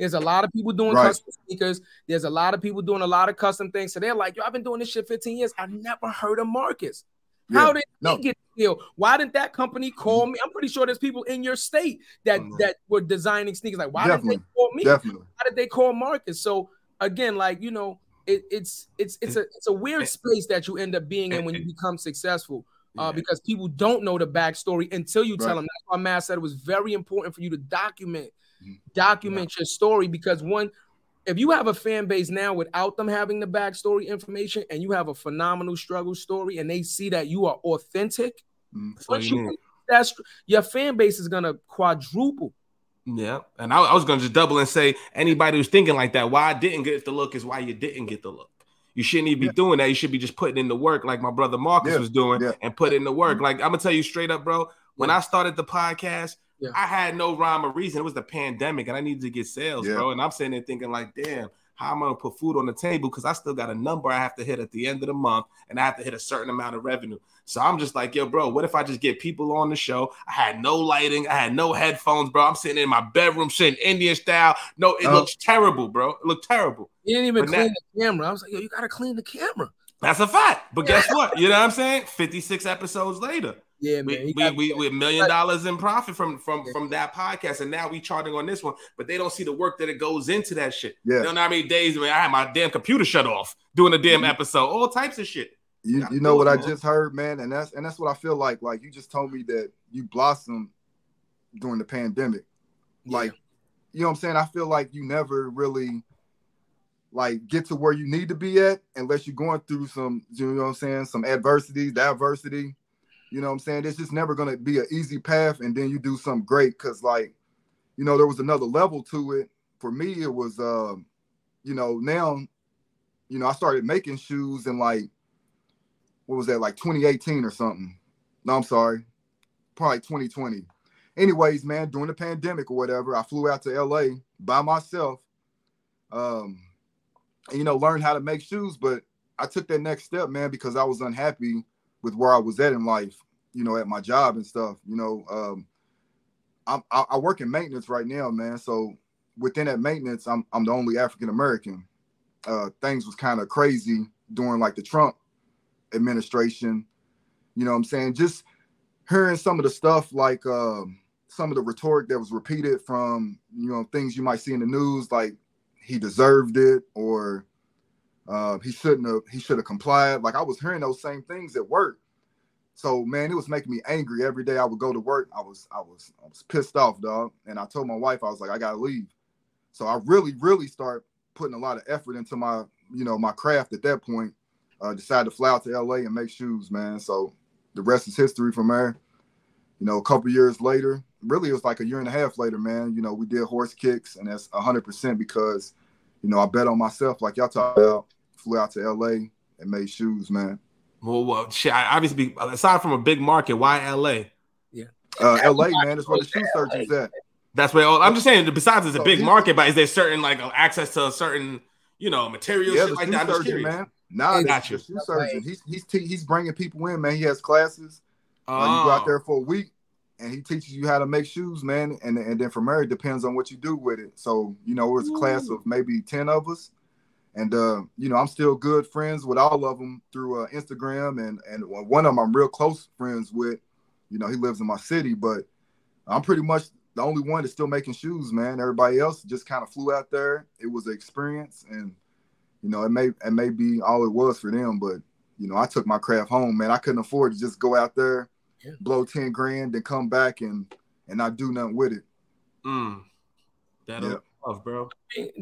There's a lot of people doing
Right.
custom sneakers. There's a lot of people doing a lot of custom things. So they're like, yo, I've been doing this shit 15 years. I've never heard of Marcus. How did
No.
he get the deal? Why didn't that company call me? I'm pretty sure there's people in your state that
Mhm.
that were designing sneakers. Like, why did
Definitely.
they call me?
definitely.
Why did they call Marcus? So again, like you know, it, it's it's it's a it's a weird space that you end up being in when you become successful. Uh,
Yeah.
because people don't know the backstory until you tell them. That's why Matt said it was very important for you to document, Document your story. Because one, if you have a fan base now without them having the backstory information, and you have a phenomenal struggle story, and they see that you are authentic,
Mhm.
That's
once
you
that's your fan base is gonna quadruple.
Yeah, and I, I was gonna just double and say anybody who's thinking like that, why I didn't get the look is why you didn't get the look. You shouldn't even be
Yeah.
doing that. You should be just putting in the work, like my brother Marcus
Yeah,
was doing,
yeah.
and put in the work. Like I'm gonna tell you straight up, bro. When
Yeah.
I started the podcast,
Yeah.
I had no rhyme or reason. It was the pandemic, and I needed to get sales,
Yeah.
bro. And I'm sitting there thinking, like, damn, how am I gonna put food on the table? Because I still got a number I have to hit at the end of the month, and I have to hit a certain amount of revenue. So I'm just like, yo, bro, what if I just get people on the show? I had no lighting, I had no headphones, bro. I'm sitting in my bedroom, sitting Indian style. No, it
Uh-huh.
looks terrible, bro. It looked terrible.
You didn't even
But
clean
now-
the camera. I was like, yo, you gotta clean the camera.
That's a fact. But guess what? You know what I'm saying? 56 episodes later.
Yeah, man.
We,
you
we, we, we a million dollars in profit from from
Yeah.
from that podcast, and now we charting on this one, but they don't see the work that it goes into that shit.
Yeah.
You don't know how many days man, I had my damn computer shut off doing a damn
Mhm.
episode, all types of shit.
You,
Gotta
you know what I
man.
just heard, man, and that's and that's what I feel like. Like you just told me that you blossomed during the pandemic. Like, you know what I'm saying? I feel like you never really like get to where you need to be at unless you're going through some, you know what I'm saying, some adversity, diversity. You know what I'm saying? It's just never gonna be an easy path, and then you do something great. Cause like, you know, there was another level to it. For me, it was um, you know, now, you know, I started making shoes in like what was that, like 2018 or something. No, I'm sorry, probably 2020. Anyways, man, during the pandemic or whatever, I flew out to LA by myself. Um, and, you know, learned how to make shoes, but I took that next step, man, because I was unhappy with where I was at in life, you know, at my job and stuff. You know, um, I'm, I, I work in maintenance right now, man. So within that maintenance, I'm I'm the only African American. Uh, things was kind of crazy during like the Trump administration. You know what I'm saying? Just hearing some of the stuff like um, some of the rhetoric that was repeated from you know things you might see in the news, like he deserved it or uh, he shouldn't have he should have complied. Like I was hearing those same things at work. So man, it was making me angry every day. I would go to work. I was I was I was pissed off, dog. And I told my wife I was like I gotta leave. So I really really start putting a lot of effort into my you know my craft at that point. Uh, decided to fly out to LA and make shoes, man. So the rest is history from there. You know, a couple years later, really it was like a year and a half later, man. You know, we did horse kicks, and that's hundred percent because, you know, I bet on myself, like y'all talk about. Flew out to LA and made shoes, man.
Well, well shit, I obviously, aside from a big market, why LA?
Yeah, uh, LA, man, is where the shoe surgeon's at.
That's where all, I'm just saying. Besides, it's a big market, but is there certain like access to a certain, you know, material
Yeah,
shit
the
like
shoe
that?
Surgeon, man. Nah, the,
Got you.
the shoe surgeon. He's he's te- he's bringing people in, man. He has classes. Uh, you go
Oh.
out there for a week, and he teaches you how to make shoes, man. And and then from there, it depends on what you do with it. So you know, it was a class of maybe ten of us, and uh, you know, I'm still good friends with all of them through uh, Instagram, and and one of them I'm real close friends with. You know, he lives in my city, but I'm pretty much the only one that's still making shoes, man. Everybody else just kind of flew out there. It was an experience, and you know, it may it may be all it was for them, but you know, I took my craft home, man. I couldn't afford to just go out there,
Yeah.
blow ten grand, then come back and and not do nothing with it.
Mm. That'll
Yeah.
tough, bro.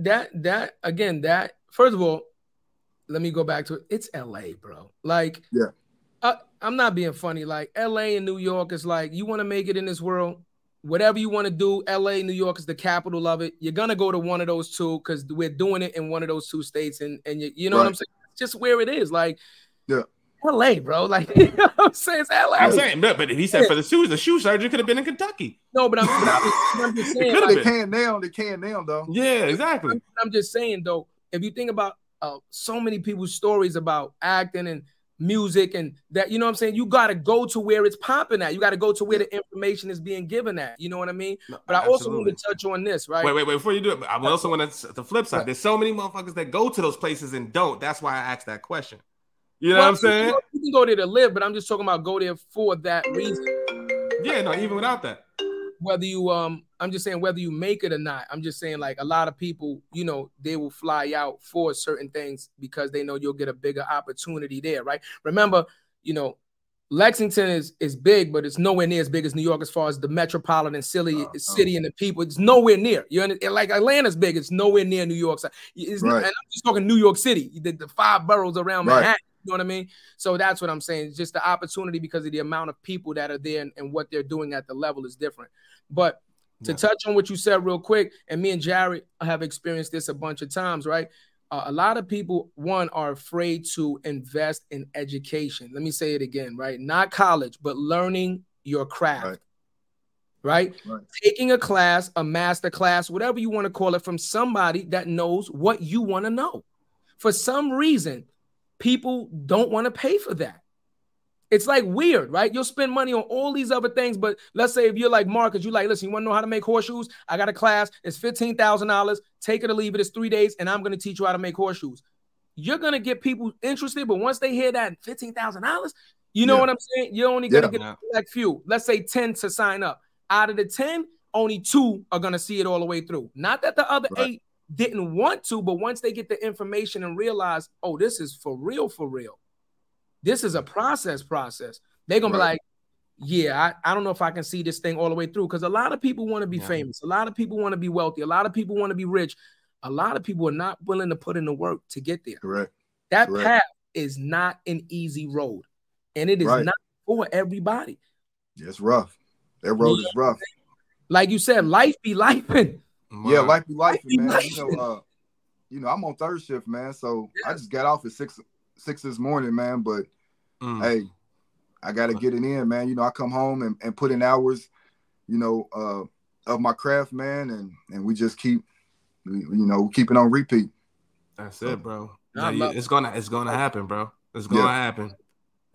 that that again that first of all let me go back to it it's la bro like
Yeah.
uh, i'm not being funny like la and new york is like you want to make it in this world whatever you want to do la new york is the capital of it you're gonna go to one of those two because we're doing it in one of those two states and and you, you know what i'm saying it's just where it is like
Yeah.
la bro (laughs) like you know what i'm saying it's la
I'm saying, but, but he said for the shoes, the shoe surgeon could have been in Kentucky.
no but i'm, but I'm, just, I'm just saying
could've
like,
They can now. They can now though.
Yeah, exactly.
I'm, I'm just saying though, if you think about uh, so many people's stories about acting and music and that, you know what I'm saying? You got to go to where it's popping at. You got to go to where the information is being given at. You know what I mean?
No,
But I also want to touch on this, right?
Wait, wait, wait. Before you do it, I also want to the flip side. There's so many motherfuckers that go to those places and don't. That's why I asked that question. You know
Well,
what I'm saying?
You, know, you can go there to live, but I'm just talking about go there for that reason.
Yeah, no, even without that.
Whether you um, I'm just saying whether you make it or not. I'm just saying like a lot of people, you know, they will fly out for certain things because they know you'll get a bigger opportunity there, right? Remember, you know, Lexington is is big, but it's nowhere near as big as New York as far as the metropolitan city,
Oh, oh.
city and the people. It's nowhere near. You? Like Atlanta's big, it's nowhere near New York. It's,
Right.
And I'm just talking New York City, the, the five boroughs around
Right.
Manhattan. You know what I mean? So that's what I'm saying. It's just the opportunity because of the amount of people that are there and, and what they're doing at the level is different. But to
Yeah.
touch on what you said real quick, and me and Jarrett have experienced this a bunch of times, right? Uh, a lot of people, one, are afraid to invest in education. Let me say it again, right? Not college, but learning your craft,
Right.
right?
Right.
Taking a class, a master class, whatever you want to call it, from somebody that knows what you want to know. For some reason, people don't want to pay for that. It's like weird, right? You'll spend money on all these other things, but let's say if you're like Marcus, you like, listen, you want to know how to make horseshoes? I got a class, it's fifteen thousand dollars. Take it or leave it. It's three days, and I'm going to teach you how to make horseshoes. You're going to get people interested, but once they hear that fifteen thousand dollars, you know
Yeah.
what I'm saying? You're only going to
Yeah.
get a select few. Let's say ten to sign up. Out of the ten, only two are going to see it all the way through. Not that the other
Right.
eight didn't want to, but once they get the information and realize, oh, this is for real, for real. This is a process, process. They're gonna be like, yeah, I, I don't know if I can see this thing all the way through because a lot of people want to be
Yeah.
famous, a lot of people want to be wealthy, a lot of people want to be rich, a lot of people are not willing to put in the work to get there.
Correct.
That
Correct.
path is not an easy road, and it is
Right.
not for everybody.
It's rough. That road is rough.
Like you said, life be life.
Yeah, life be life,
be
man. You know, uh, you know, I'm on third shift, man. So I just got off at six six this morning, man. But
Mm.
hey, I gotta get it in, man. You know, I come home and, and put in hours, you know, uh of my craft, man, and and we just keep you know, keep it on repeat.
That's it, bro.
I
Yeah, you- it's gonna it's gonna happen, bro. It's gonna
Yeah.
happen.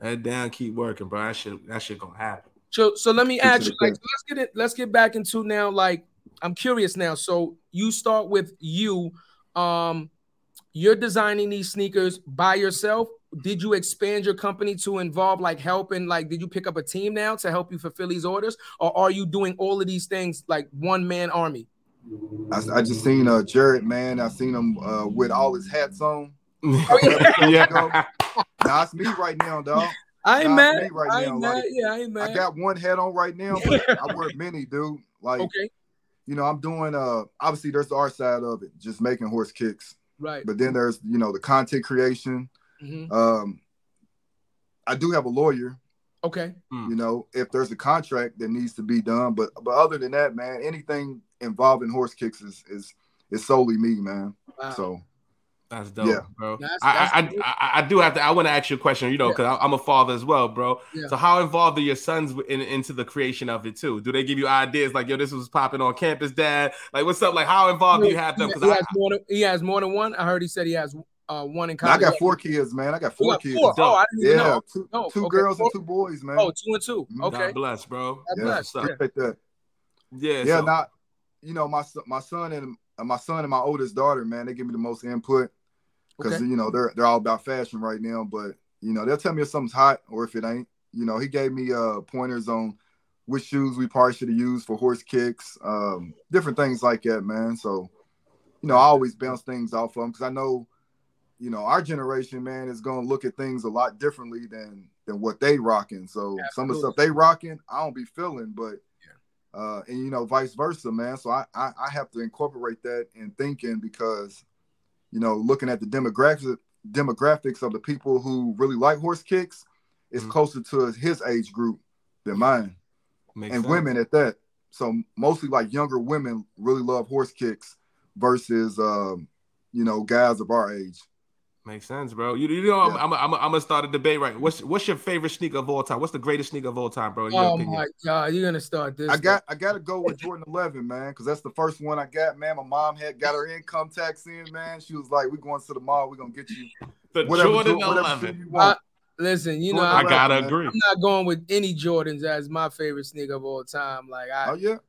Head down, keep working, bro. That shit that shit gonna happen.
So so let me
Get
ask you, like, so let's get it, let's get back into now. Like, I'm curious now. So you start with you. Um, you're designing these sneakers by yourself. Did you expand your company to involve like helping? Like, did you pick up a team now to help you fulfill these orders, or are you doing all of these things like one man army?
I, I just seen uh Jarrett, man. I seen him uh with all his hats on.
Oh, (laughs) yeah.
yeah.
Now me right now, dog. (laughs)
I ain't mad.
right
I
now,
ain't
like,
mad. Yeah, I ain't mad.
I got one hat on right now, but (laughs) I wear many, dude. Like,
okay,
you know, I'm doing uh obviously there's the art side of it, just making horse kicks.
Right.
But then there's, you know, the content creation.
Mhm.
Um I do have a lawyer,
Okay.
you know, if there's a contract that needs to be done. But but other than that, man, anything involving horse kicks is is is solely me, man.
Wow.
So
That's dope,
Yeah.
bro.
That's-
I, I, I, I, I do have to. I want to ask you a question, you know,
Yeah.
because I'm a father as well, bro.
Yeah.
So, how involved are your sons in, into the creation of it too? Do they give you ideas like, "Yo, this was popping on campus, Dad"? Like, what's up? Like, how involved do you have them?
He,
Because
he
I,
has more than he has more than one. I heard he said he has uh one in college.
I got four kids, man. I got
You
four
got
kids.
four. Oh, I didn't even
Yeah,
know.
two,
Oh,
two
okay.
girls
Four-
and two boys, man.
Oh, two and two.
Mhm.
Okay.
God bless, bro.
God
yeah,
bless.
appreciate that.
Yeah,
yeah,
so-
not you know my son- my son and uh, my son and my oldest daughter, man, they give me the most input because
Okay.
you know they're they're all about fashion right now. But you know they'll tell me if something's hot or if it ain't. You know he gave me uh pointers on which shoes we probably should have used for horse kicks, um, different things like that, man. So you know I always bounce things off of them because I know you know our generation, man, is gonna look at things a lot differently than than what they rocking. So some of the stuff they rocking, I don't be feeling, but uh, and you know, vice versa, man. So I, I I have to incorporate that in thinking because, you know, looking at the demographics demographics of the people who really like horse kicks is mm-hmm. closer to his age group than mine, Makes and sense. women at that. So mostly like younger women really love horse kicks versus um, you know guys of our age.
Makes sense, bro. You, you know, yeah. I'm, I'm, I'm, I'm, gonna start a debate right. What's what's your favorite sneaker of all time? What's the greatest sneaker of all time, bro?
oh my god, you're gonna start this.
I got I gotta go with Jordan 11, man, because that's the first one I got, man. My mom had got her income tax in, man. She was like, "We going to the mall. We're gonna get you
the whatever, Jordan 11."
You I, listen, you know,
I gotta agree.
I'm not going with any Jordans as my favorite sneaker of all time. Like, I,
oh yeah,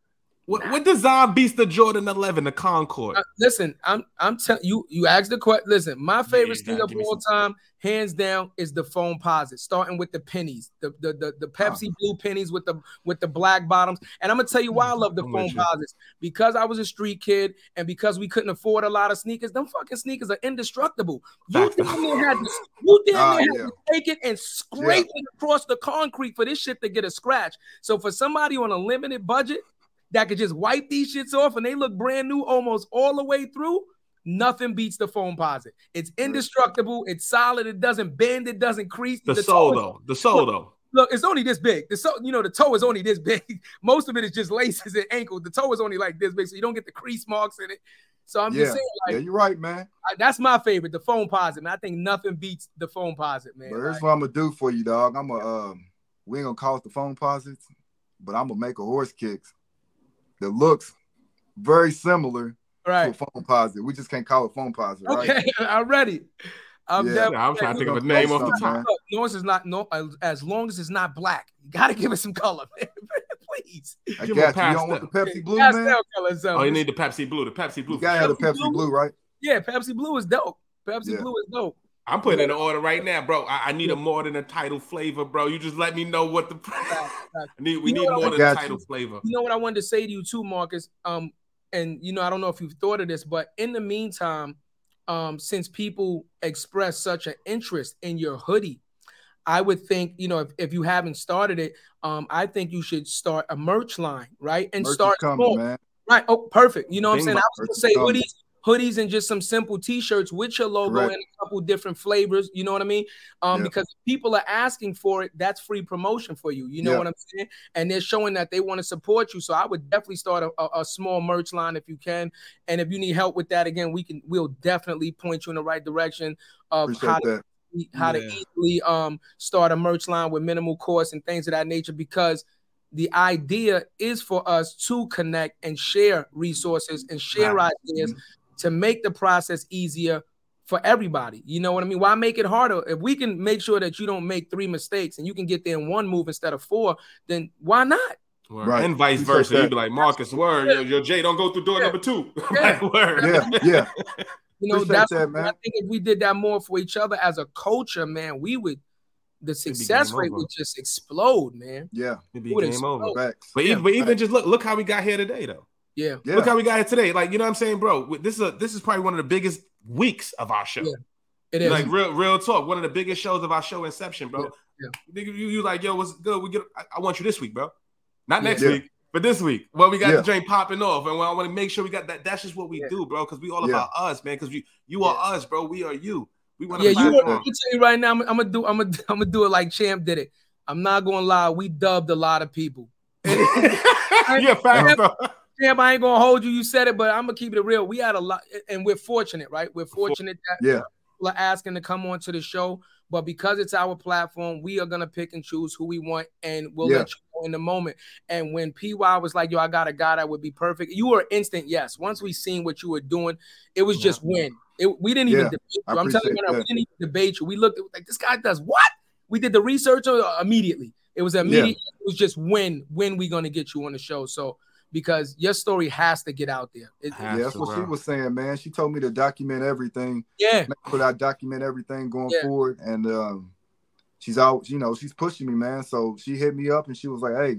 what, what design beats the Jordan 11, the Concord? Uh,
listen, I'm I'm telling you, you asked the question. Listen, my favorite yeah, sneaker of all time, hands down, is the foam Foamposite, starting with the pennies, the the the, the Pepsi oh. blue pennies with the with the black bottoms. And I'm gonna tell you why I love the foam Foamposites because I was a street kid and because we couldn't afford a lot of sneakers. Them fucking sneakers are indestructible. You damn near had to, you damn oh, yeah. had to take it and scrape yeah. it across the concrete for this shit to get a scratch. So for somebody on a limited budget that could just wipe these shits off and they look brand new almost all the way through, nothing beats the Foamposite. It's indestructible, it's solid, it doesn't bend, it doesn't crease.
The, the sole though, the sole though.
Look, it's only this big. The so, you know, the toe is only this big. (laughs) Most of it is just laces and ankle. The toe is only like this big, so you don't get the crease marks in it. So I'm
yeah.
just saying, like,
yeah, you're right, man.
I, that's my favorite, the Foamposite. Man, I think nothing beats the Foamposite, man.
But here's like, what I'm gonna do for you, dog. I'm gonna um, we ain't gonna call it the foam Foamposites, but I'm gonna make a horse kicks that looks very similar
right.
to a Foamposite. We just can't call it Foamposite, right?
Okay, (laughs) I'm ready. I'm,
yeah. I'm trying to think of a name off the top.
Long is not no, as long as it's not black, you gotta give it some color, (laughs) man. Please.
I got you. You don't want the Pepsi Blue, man. Color,
so. Oh, you need the Pepsi Blue. The Pepsi Blue.
You gotta have the Pepsi Blue, Blue, right?
Yeah, Pepsi Blue is dope. Pepsi yeah. Blue is dope.
I'm putting in an order right now, bro. I, I, need a more than a title flavor, bro. You just let me know what the (laughs) I need. We you need more than a title you. flavor.
You know what I wanted to say to you too, Marcus. Um, and you know I don't know if you've thought of this, but in the meantime, um, since people express such an interest in your hoodie, I would think you know if, if you haven't started it, um, I think you should start a merch line, right? And merch start coming, small. Man. Right. Oh, perfect. You know what I'm saying? I was gonna say hoodies hoodies and just some simple t-shirts with your logo right. in a couple different flavors. You know what I mean? Um, yeah. because people are asking for it, that's free promotion for you. You know yeah. what I'm saying? And they're showing that they want to support you. So I would definitely start a, a, a, small merch line if you can. And if you need help with that, again, we can we'll definitely point you in the right direction of Appreciate how to how yeah. to easily um start a merch line with minimal cost and things of that nature because the idea is for us to connect and share resources and share right. ideas mm-hmm to make the process easier for everybody. You know what I mean? Why make it harder? If we can make sure that you don't make three mistakes and you can get there in one move instead of four, then why not?
Right. And vice versa. You'd be like, Marcus, word, yo, yo, Jay, don't go through door yeah. number two. (laughs)
Yeah. word. Yeah, yeah. (laughs)
You know, that's that, man. I think if we did that more for each other as a culture, man, we would the success rate over. would just explode, man.
Yeah,
it'd be game explode. over. Facts. But, yeah, even, but even just look, look how we got here today, though.
Yeah.
yeah.
Look how we got it today. Like, you know what I'm saying, bro? This is a this is probably one of the biggest weeks of our show. Yeah.
It is.
Like real real talk. One of the biggest shows of our show inception, bro. Yeah. yeah. You, you, like, yo, what's good? We get I, I, want you this week, bro. Not next yeah. week, but this week. Well, we got the drain popping off. And I want to make sure we got that. That's just what we do, bro. Because we all about us, man. Because you you are us, bro. We are you. We want
to Yeah, you are, tell you right now, I'm, I'm gonna do I'm gonna (laughs) I'm gonna do it like Champ did it. I'm not gonna lie, we dubbed a lot of people. (laughs) (laughs)
yeah, fact, bro.
Champ, I ain't gonna hold you. You said it, but I'm gonna keep it real. We had a lot, and we're fortunate, right? We're fortunate that
yeah.
people are asking to come on to the show. But because it's our platform, we are gonna pick and choose who we want, and we'll yeah. let you know in the moment. And when PY was like, "Yo, I got a guy that would be perfect," you were instant yes. Once we seen what you were doing, it was just win. It, we didn't even debate you. I'm telling you, now, we didn't even debate you. We looked at like this guy does what? We did the research uh, immediately. It was immediate. Yeah. It was just when when we gonna get you on the show. So because your story has to get out there.
It, yeah, that's what she was saying, man. She told me to document everything.
Yeah,
but I document everything going yeah. forward, and um, she's out. You know, she's pushing me, man. So she hit me up and she was like, "Hey,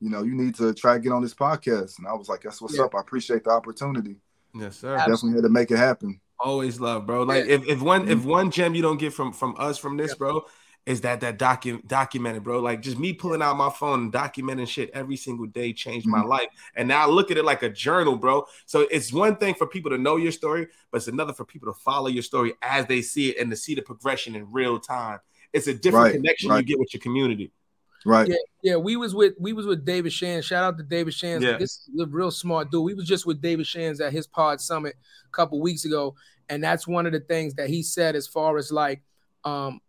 you know, you need to try to get on this podcast." And I was like, "That's what's yeah. up. I appreciate the opportunity."
Yes, sir.
Definitely had to make it happen.
Always love, bro. Like yeah. if, if one if mm-hmm. one gem you don't get from from us from this, bro, is that that docu- documented, bro. Like just me pulling out my phone and documenting shit every single day changed my
Mm-hmm.
life. And now I look at it like a journal, bro. So it's one thing for people to know your story, but it's another for people to follow your story as they see it and to see the progression in real time. It's a different
Right,
connection you get with your community.
Right.
Yeah, yeah, we was with we was with David Shan. Shout out to David Shan.
Yeah.
This is a real smart dude. We was just with David Shan's at his pod summit a couple weeks ago, and that's one of the things that he said as far as like um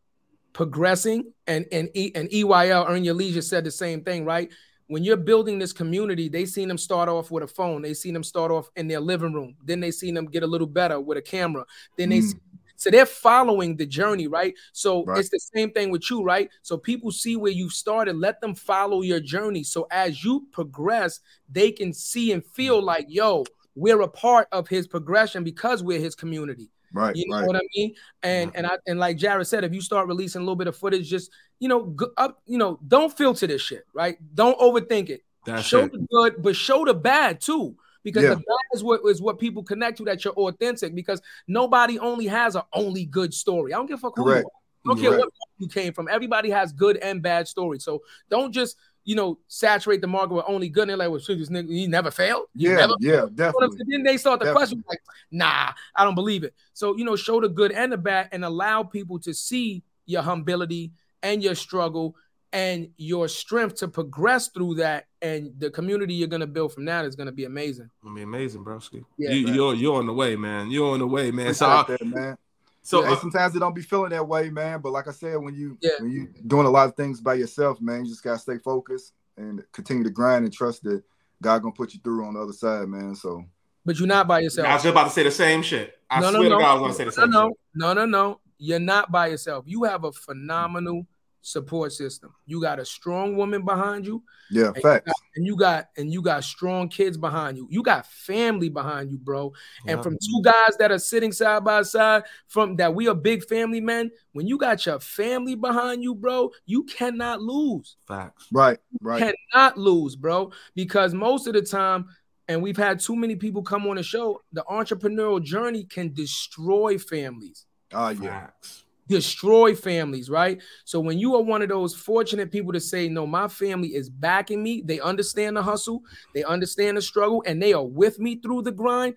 progressing and and e, and EYL Earn Your Leisure said the same thing, right? When you're building this community, they seen them start off with a phone. They seen them start off in their living room. Then they seen them get a little better with a camera. Then they
Mm.
see so they're following the journey, right? So
Right.
it's the same thing with you, right? So people see where you started, let them follow your journey. So as you progress, they can see and feel like, yo, we're a part of his progression because we're his community.
Right.
You know
right.
what I mean? And mm-hmm. and I and like Jarrett said, if you start releasing a little bit of footage, just you know, go up, you know, don't filter this shit, right? Don't overthink it.
That's
show
it.
the good, but show the bad too. Because
Yeah.
the bad is what is what people connect to that you're authentic because nobody only has an only good story. I don't give a fuck who you are. I don't care what you came from. Everybody has good and bad stories. So don't just you know saturate the market with only good. And they're like, well, shit, this nigga, he never failed. You
Yeah.
never
Yeah.
you know what I'm
Definitely.
saying? Then they start the
Definitely.
question like, nah, I don't believe it. So you know, show the good and the bad, and allow people to see your humility and your struggle and your strength to progress through that. And the community you're gonna build from that is gonna be amazing.
It'll be amazing, broski.
Yeah,
you,
man.
you're you're on the way, man. You're on the way, man. So,
Appreciate that, man.
So
Hey,
uh,
sometimes it don't be feeling that way, man. But like I said, when you
Yeah.
when you doing a lot of things by yourself, man, you just gotta stay focused and continue to grind and trust that God gonna put you through on the other side, man. So
But you're not by yourself.
I was just about to say the same shit. I
no,
swear
no,
to
no.
God, I was gonna say the
no,
same
no,
shit.
no, no, no. You're not by yourself. You have a phenomenal support system. You got a strong woman behind you.
yeah,
And you
facts.
got- and you got and you got strong kids behind you. You got family behind you, bro. And
Yeah.
from two guys that are sitting side by side, from that we are big family men. When you got your family behind you, bro, you cannot lose.
Facts.
Right, right.
Cannot lose, bro. Because most of the time, and we've had too many people come on the show, the entrepreneurial journey can destroy families
Ah, yeah.
Facts.
Destroy families, right? So when you are one of those fortunate people to say, No, my family is backing me, they understand the hustle, they understand the struggle, and they are with me through the grind.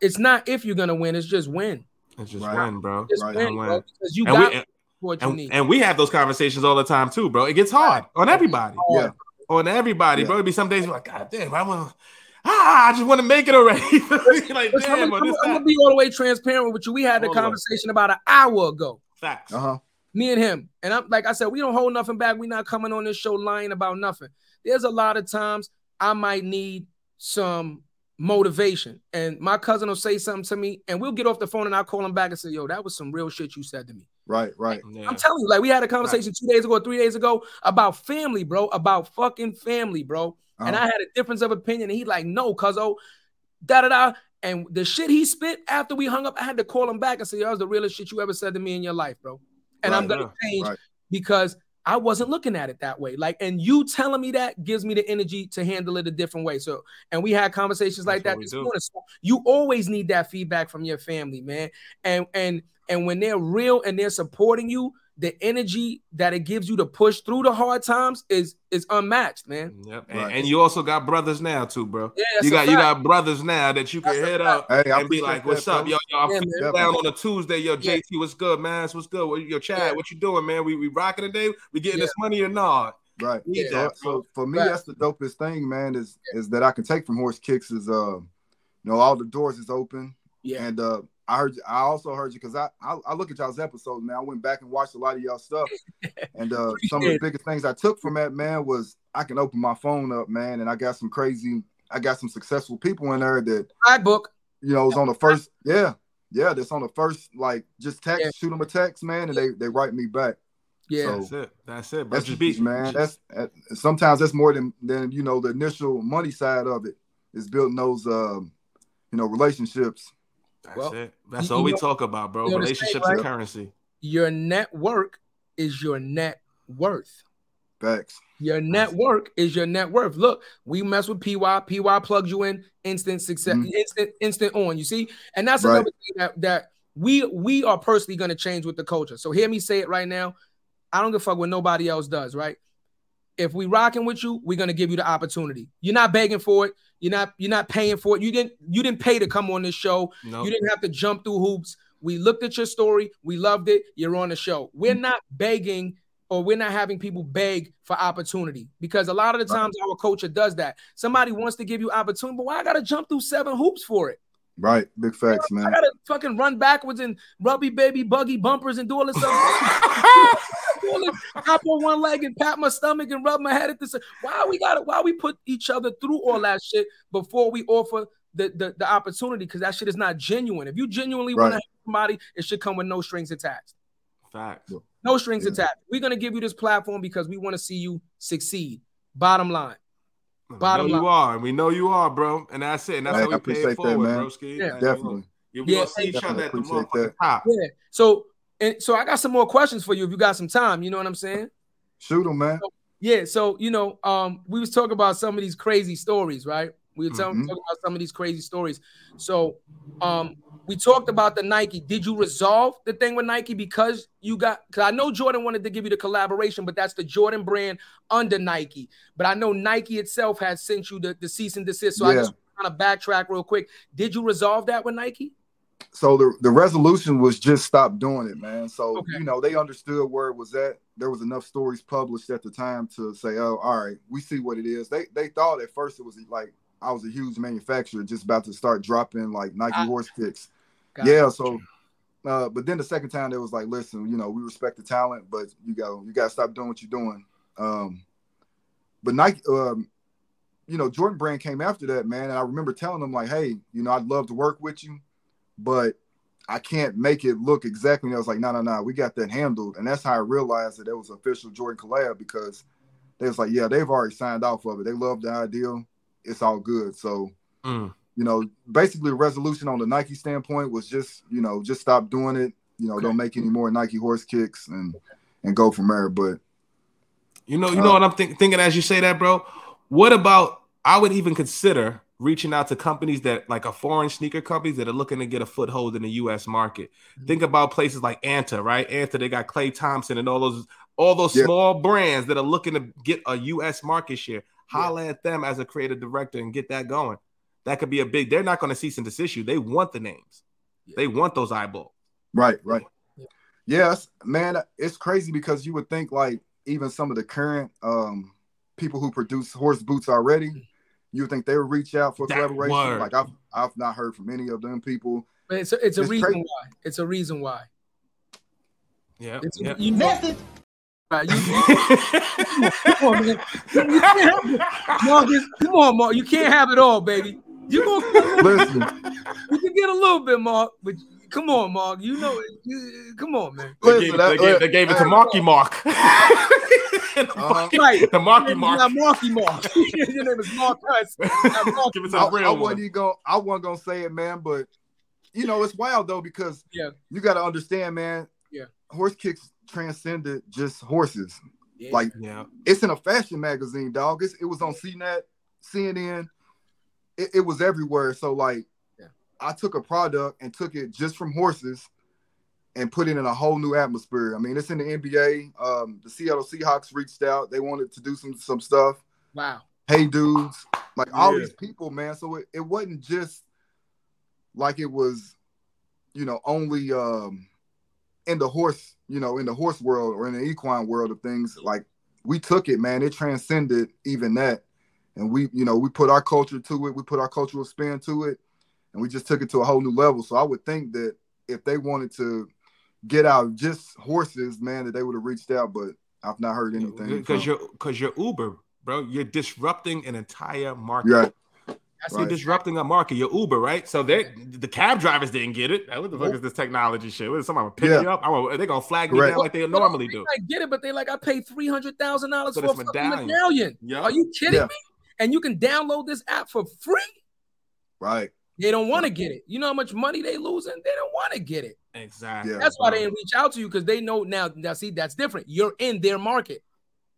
It's not if you're gonna win, it's just win.
It's just
Right.
win, bro.
Just
Right,
win,
win.
bro, because you
And
got
we,
what you
and,
need.
and we have those conversations all the time too, bro. It gets hard on everybody.
Yeah.
On everybody,
Yeah.
bro. It'd be some days like, God damn, I want to ah, I just want to make it already. (laughs) like,
Listen, I'm,
damn,
gonna-
on this
I'm gonna be all the way transparent with you. We had the
All the way.
conversation about an hour ago.
Facts.
Uh-huh.
me and him. And I'm like I said, we don't hold nothing back. We're not coming on this show lying about nothing. There's a lot of times I might need some motivation. And my cousin will say something to me, and we'll get off the phone and I'll call him back and say, Yo, that was some real shit you said to me.
Right, right.
Yeah.
I'm telling you, like we had a conversation two days ago, three days ago about family, bro, about fucking family, bro. And
Uh-huh.
I had a difference of opinion, and he like, no, cuz oh, da da da. And the shit he spit after we hung up, I had to call him back and say, that was the realest shit you ever said to me in your life, bro. And I'm gonna change
right.
because I wasn't looking at it that way. Like, and you telling me that gives me the energy to handle it a different way. So, and we had conversations like that this
do.
morning. So you always need that feedback from your family, man. And and and when they're real and they're supporting you, the energy that it gives you to push through the hard times is is unmatched, man.
Yep. And,
Right.
and you also got brothers now too, bro.
Yeah,
you got you got brothers now that you can
That's a
hit
fact.
up
Hey, I
and be
appreciate
like,
that,
"What's up,
bro.
yo? Yo, I'm
Yeah,
feeling
man.
down on a Tuesday. Yo,
Yeah.
JT, what's good, man? What's good? What, yo, Chad,
Yeah.
what you doing, man? We we rocking today. We getting
Yeah.
this money or not?
Right.
Yeah.
that,
So, so for me,
Right.
that's the dopest thing, man. Is is that I can take from horse kicks is uh, you know, all the doors is open,
Yeah.
and uh, I heard, You, I also heard you because I, I I look at y'all's episodes, man. I went back and watched a lot of y'all stuff, (laughs) and uh, some of the biggest things I took from that, man, was I can open my phone up, man, and I got some crazy, I got some successful people in there that
I book.
you know, was on the first, yeah, yeah, that's on the first, like, just text,
Yeah.
shoot them a text, man, and they they write me back.
Yeah.
So-
That's it. That's it, bro.
That's
Just
huge, man. That's uh, sometimes that's more than than you know the initial money side of it is building those um, you know relationships.
That's
Well,
it. That's all we
know-
talk about, bro.
you know
Relationships and
right?
currency.
Your network is your net worth.
Facts.
Your network is your net worth. Look, we mess with PY. PY plugs you in, instant success,
Mhm.
instant, instant on. You see, and that's
Right.
another thing that that we we are personally going to change with the culture. So hear me say it right now. I don't give a fuck what nobody else does, right? If we rocking with you, we're gonna give you the opportunity. You're not begging for it. You're not you're not paying for it. You didn't you didn't pay to come on this show. Nope. You didn't have to jump through hoops. We looked at your story. We loved it. You're on the show. We're not begging or we're not having people beg for opportunity because a lot of the times right. our culture does that. Somebody wants to give you opportunity, but why I gotta jump through seven hoops for it?
Right, big facts, man.
I gotta fucking run backwards and rubby baby buggy bumpers and do all this stuff. (laughs) hop on one leg and pat my stomach and rub my head at this. Why we gotta why we put each other through all that shit before we offer the the, the opportunity? Because that shit is not genuine. If you genuinely right. want to help somebody, it should come with no strings attached.
Fact.
No strings yeah. attached. We're gonna give you this platform because we want to see you succeed. Bottom line.
Bottom line. you are, and we know you are, bro. And that's it. And that's how we pay it forward, bro.
Yeah, definitely.
You yeah, see each other at the motherfucking top.
Yeah. So, and so I got some more questions for you if you got some time. You know what I'm saying?
Shoot them, man.
So, yeah. So you know, um, we was talking about some of these crazy stories, right? We were mm-hmm. talking about some of these crazy stories. So, um, we talked about the Nike. Did you resolve the thing with Nike because you got? Because I know Jordan wanted to give you the collaboration, but that's the Jordan brand under Nike. But I know Nike itself has sent you the, the cease and desist. So yeah. I just kind of backtrack real quick. Did you resolve that with Nike?
So the, the resolution was just stop doing it, man. So okay. you know they understood where it was at. There was enough stories published at the time to say, "Oh, all right, we see what it is." They they thought at first it was like I was a huge manufacturer just about to start dropping like Nike I, horse kicks. Yeah, so uh, but then the second time it was like, listen, you know, we respect the talent, but you got you got to stop doing what you're doing. Um, but Nike, um, you know, Jordan Brand came after that, man, and I remember telling them like, hey, you know, I'd love to work with you, but I can't make it look exactly. And I was like, no, no, no, we got that handled, and that's how I realized that it was official Jordan collab because they was like, yeah, they've already signed off of it. They love the idea it's all good. So, mm. you know, basically the resolution on the Nike standpoint was just, you know, just stop doing it. You know, okay. don't make any more Nike horse kicks and and go from there. But
you know, you uh, know what I'm think, thinking as you say that, bro. What about I would even consider reaching out to companies that like a foreign sneaker companies that are looking to get a foothold in the US market. Mm-hmm. Think about places like Anta, right? Anta, they got Klay Thompson and all those all those yeah. small brands that are looking to get a US market share holla yeah. at them as a creative director and get that going. That could be a big. They're not going to cease and desist you. They want the names. Yeah. They want those eyeballs.
Right, right. Yeah. Yes, man. It's crazy because you would think like even some of the current um, people who produce horse boots already, you would think they would reach out for that collaboration. Word. Like I've I've not heard from any of them people.
But it's a, it's a it's reason crazy. why. It's a reason why.
Yeah. It's, yeah.
You know, you, (laughs) come on, man. You can't have it. Marcus, come on, Mark. You can't have it all, baby. You gonna listen. You can get a little bit, Mark, but come on, Mark. You know, you, come on, man.
They, listen, gave, they, gave, they gave, it to Marky Mark. (laughs) uh-huh.
Right,
the Marky Mark.
Not Marky Mark. (laughs) Your name is Mark Huss.
Give it to I, real I wasn't going. I wasn't gonna say it, man, but you know it's wild though because
yeah,
you got to understand, man.
Yeah,
horse kicks transcended just horses.
Yeah.
Like
yeah.
it's in a fashion magazine, dog. It's, it was on CNET, CNN. It, it was everywhere. So like, yeah. I took a product and took it just from horses and put it in a whole new atmosphere. I mean, it's in the NBA. Um, the Seattle Seahawks reached out. They wanted to do some some stuff.
Wow.
Hey dudes, like all these people, man. So it, it wasn't just like it was, you know, only um in the horse, you know, in the horse world or in the equine world of things, like we took it, man. It transcended even that. And we, you know, we put our culture to it, we put our cultural spin to it, and we just took it to a whole new level. So I would think that if they wanted to get out just horses, man, that they would have reached out, but I've not heard anything.
Because you're because you're Uber, bro. You're disrupting an entire market.
Right.
That's right. disrupting a market. Your Uber, right? So they the cab drivers didn't get it. What the fuck is this technology shit? What is somebody pick yeah. me up? I'm they gonna flag me down like they normally do.
I get it, but they like I paid three hundred thousand dollars for a medallion. medallion. Yep. Are you kidding yeah. me? And you can download this app for free.
Right.
They don't want to get it. You know how much money they losing? They don't want to get it.
Exactly.
Yeah. That's why they didn't reach out to you because they know now. Now, see, that's different. You're in their market.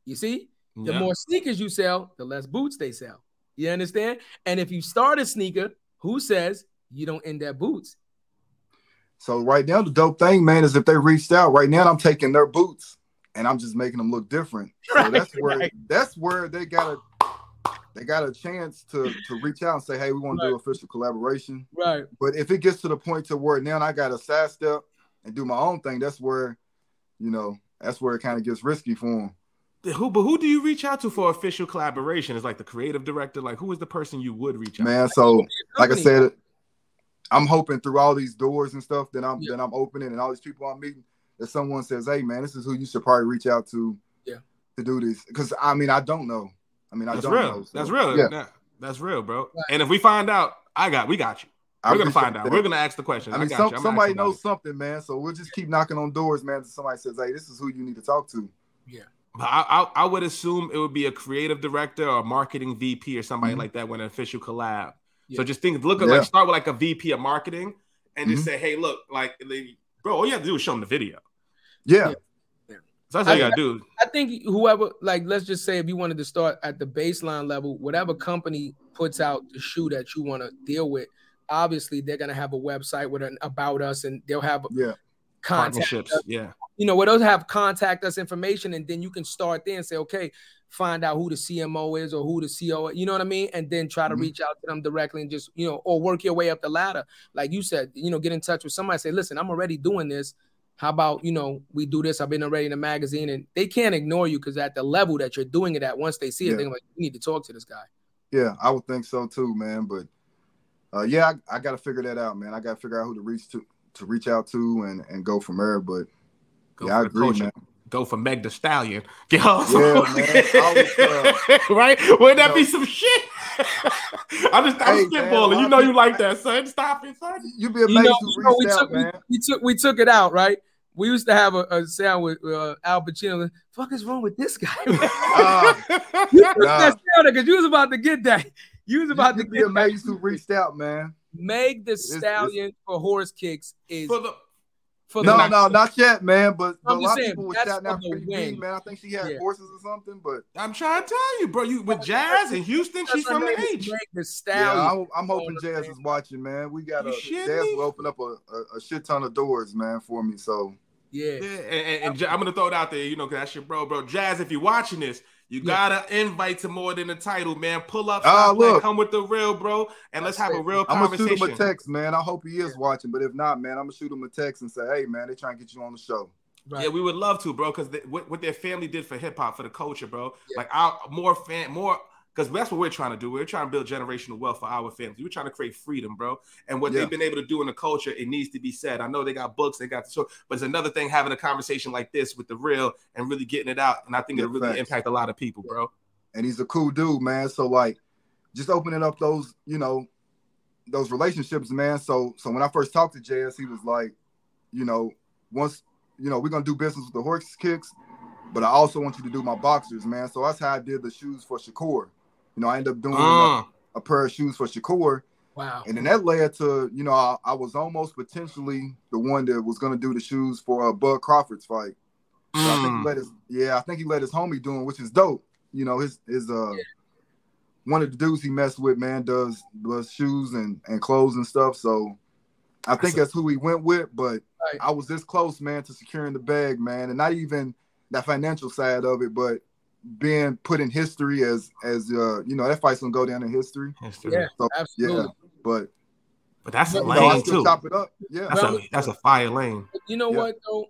You see, the more sneakers you sell, the less boots they sell. You understand? And if you start a sneaker, who says you don't end at boots?
So right now, the dope thing, man, is if they reached out right now, I'm taking their boots and I'm just making them look different. So right, that's where right. that's where they got a they got a chance to to reach out and say, hey, we want right. to do official collaboration.
Right.
But if it gets to the point to where now I got to sidestep and do my own thing, that's where, you know, that's where it kind of gets risky for them.
Who, but who do you reach out to for official collaboration? Is like the creative director. Like, who is the person you would reach out? To?
Man,
to?
so like I said, I'm hoping through all these doors and stuff that I'm yeah. that I'm opening and all these people I'm meeting that someone says, "Hey, man, this is who you should probably reach out to."
Yeah.
To do this, because I mean, I don't know. I mean, I
that's
don't
real.
know.
So. That's real. Yeah. That's real, bro. Right. And if we find out, I got, we got you. We're gonna find out. That. We're gonna ask the question.
I mean, I some, somebody knows something, man. So we'll just keep knocking on doors, man. Until somebody says, "Hey, this is who you need to talk to."
Yeah.
I, I, I would assume it would be a creative director or marketing VP or somebody mm-hmm. like that when an official collab. Yeah. So just think, look at yeah. like start with like a VP of marketing and just mm-hmm. say, hey, look, like, bro, all you have to do is show them the video.
Yeah.
yeah. So that's all you gotta do.
I think whoever, like, let's just say if you wanted to start at the baseline level, whatever company puts out the shoe that you want to deal with, obviously they're gonna have a website with an about us, and they'll have
yeah
partnerships. Us. Yeah,
you know, where they'll have contact us information, and then you can start there and say, okay, find out who the CMO is or who the CEO, you know what I mean? And then try to mm-hmm. reach out to them directly and just, you know, or work your way up the ladder. Like you said, you know, get in touch with somebody, say, listen, I'm already doing this. How about, you know, we do this? I've been already in the magazine and they can't ignore you because at the level that you're doing it at, once they see it, yeah. they're like, you need to talk to this guy.
Yeah, I would think so too, man. But uh, yeah, I, I got to figure that out, man. I got to figure out who to reach to to reach out to and and go from there. But go yeah, I agree, man
go for Meg the Stallion. (laughs) Get yeah, uh, (laughs) right? Wouldn't that be some shit? (laughs) I'm just I'm hey, spitballing. Man, you know you like that, son. Stop it, son.
You be amazed you know, you know, we out,
took, man. We, we, took we took it out, right? We used to have a, a sound with uh, Al Pacino. Fuck is wrong with this guy? uh, you nah. because you was about to get that. You was about
you,
to
get be amazed who reached out, man.
Meg the Stallion it's, for horse kicks is for the
for no, the, no, not yet, man. But, but a lot saying, of people were shouting out for man. I think she had yeah. horses or something. But
I'm trying to tell you, bro. You with Jazz in Houston, she's from the H.
Yeah, I'm, I'm hoping Jazz is watching, man. We got a Jazz will open up a, a, a, shit ton of doors, man, for me. So
yeah,
yeah and, and, and I'm gonna throw it out there, you know, because that's your bro, bro. Jazz, if you're watching this, you gotta invite to more than the title, man. Pull up, uh, look, come with the real, bro, and let's have a real I'm conversation.
I'm gonna shoot him a text, man. I hope he is watching, but if not, man, I'm gonna shoot him a text and say, "Hey, man, they trying to get you on the show."
Right. Yeah, we would love to, bro, because what, what, their family did for hip hop, for the culture, bro. Yeah. Like our more fan, more because that's what we're trying to do. We're trying to build generational wealth for our families. We're trying to create freedom, bro. And what yeah. they've been able to do in the culture, it needs to be said. I know they got books, they got the show, but it's another thing having a conversation like this with the real and really getting it out. And I think yeah, it'll really impact a lot of people, bro.
And he's a cool dude, man. So like, just opening up those, you know, those relationships, man. So so when I first talked to JS, he was like, you know, once you know, we're gonna do business with the horse kicks, but I also want you to do my boxers, man. So that's how I did the shoes for Shakur. You know, I ended up doing uh. a, a, pair of shoes for Shakur.
Wow.
And then that led to, you know, I, I was almost potentially the one that was going to do the shoes for uh, Bud Crawford's fight. So mm. I think he mm. let his, yeah, I think he let his homie do which is dope. You know, his his uh yeah. one of the dudes he messed with, man, does does shoes and and clothes and stuff. So I think that's who he went with. But right. I was this close, man, to securing the bag, man, and not even that financial side of it, but being put in history as as uh you know that fight's gonna go down in history.
history. Yeah, so, absolutely. Yeah,
but
but that's a lane too.
Chop it up. Yeah,
that's a that's a fire lane.
You know yeah. what though?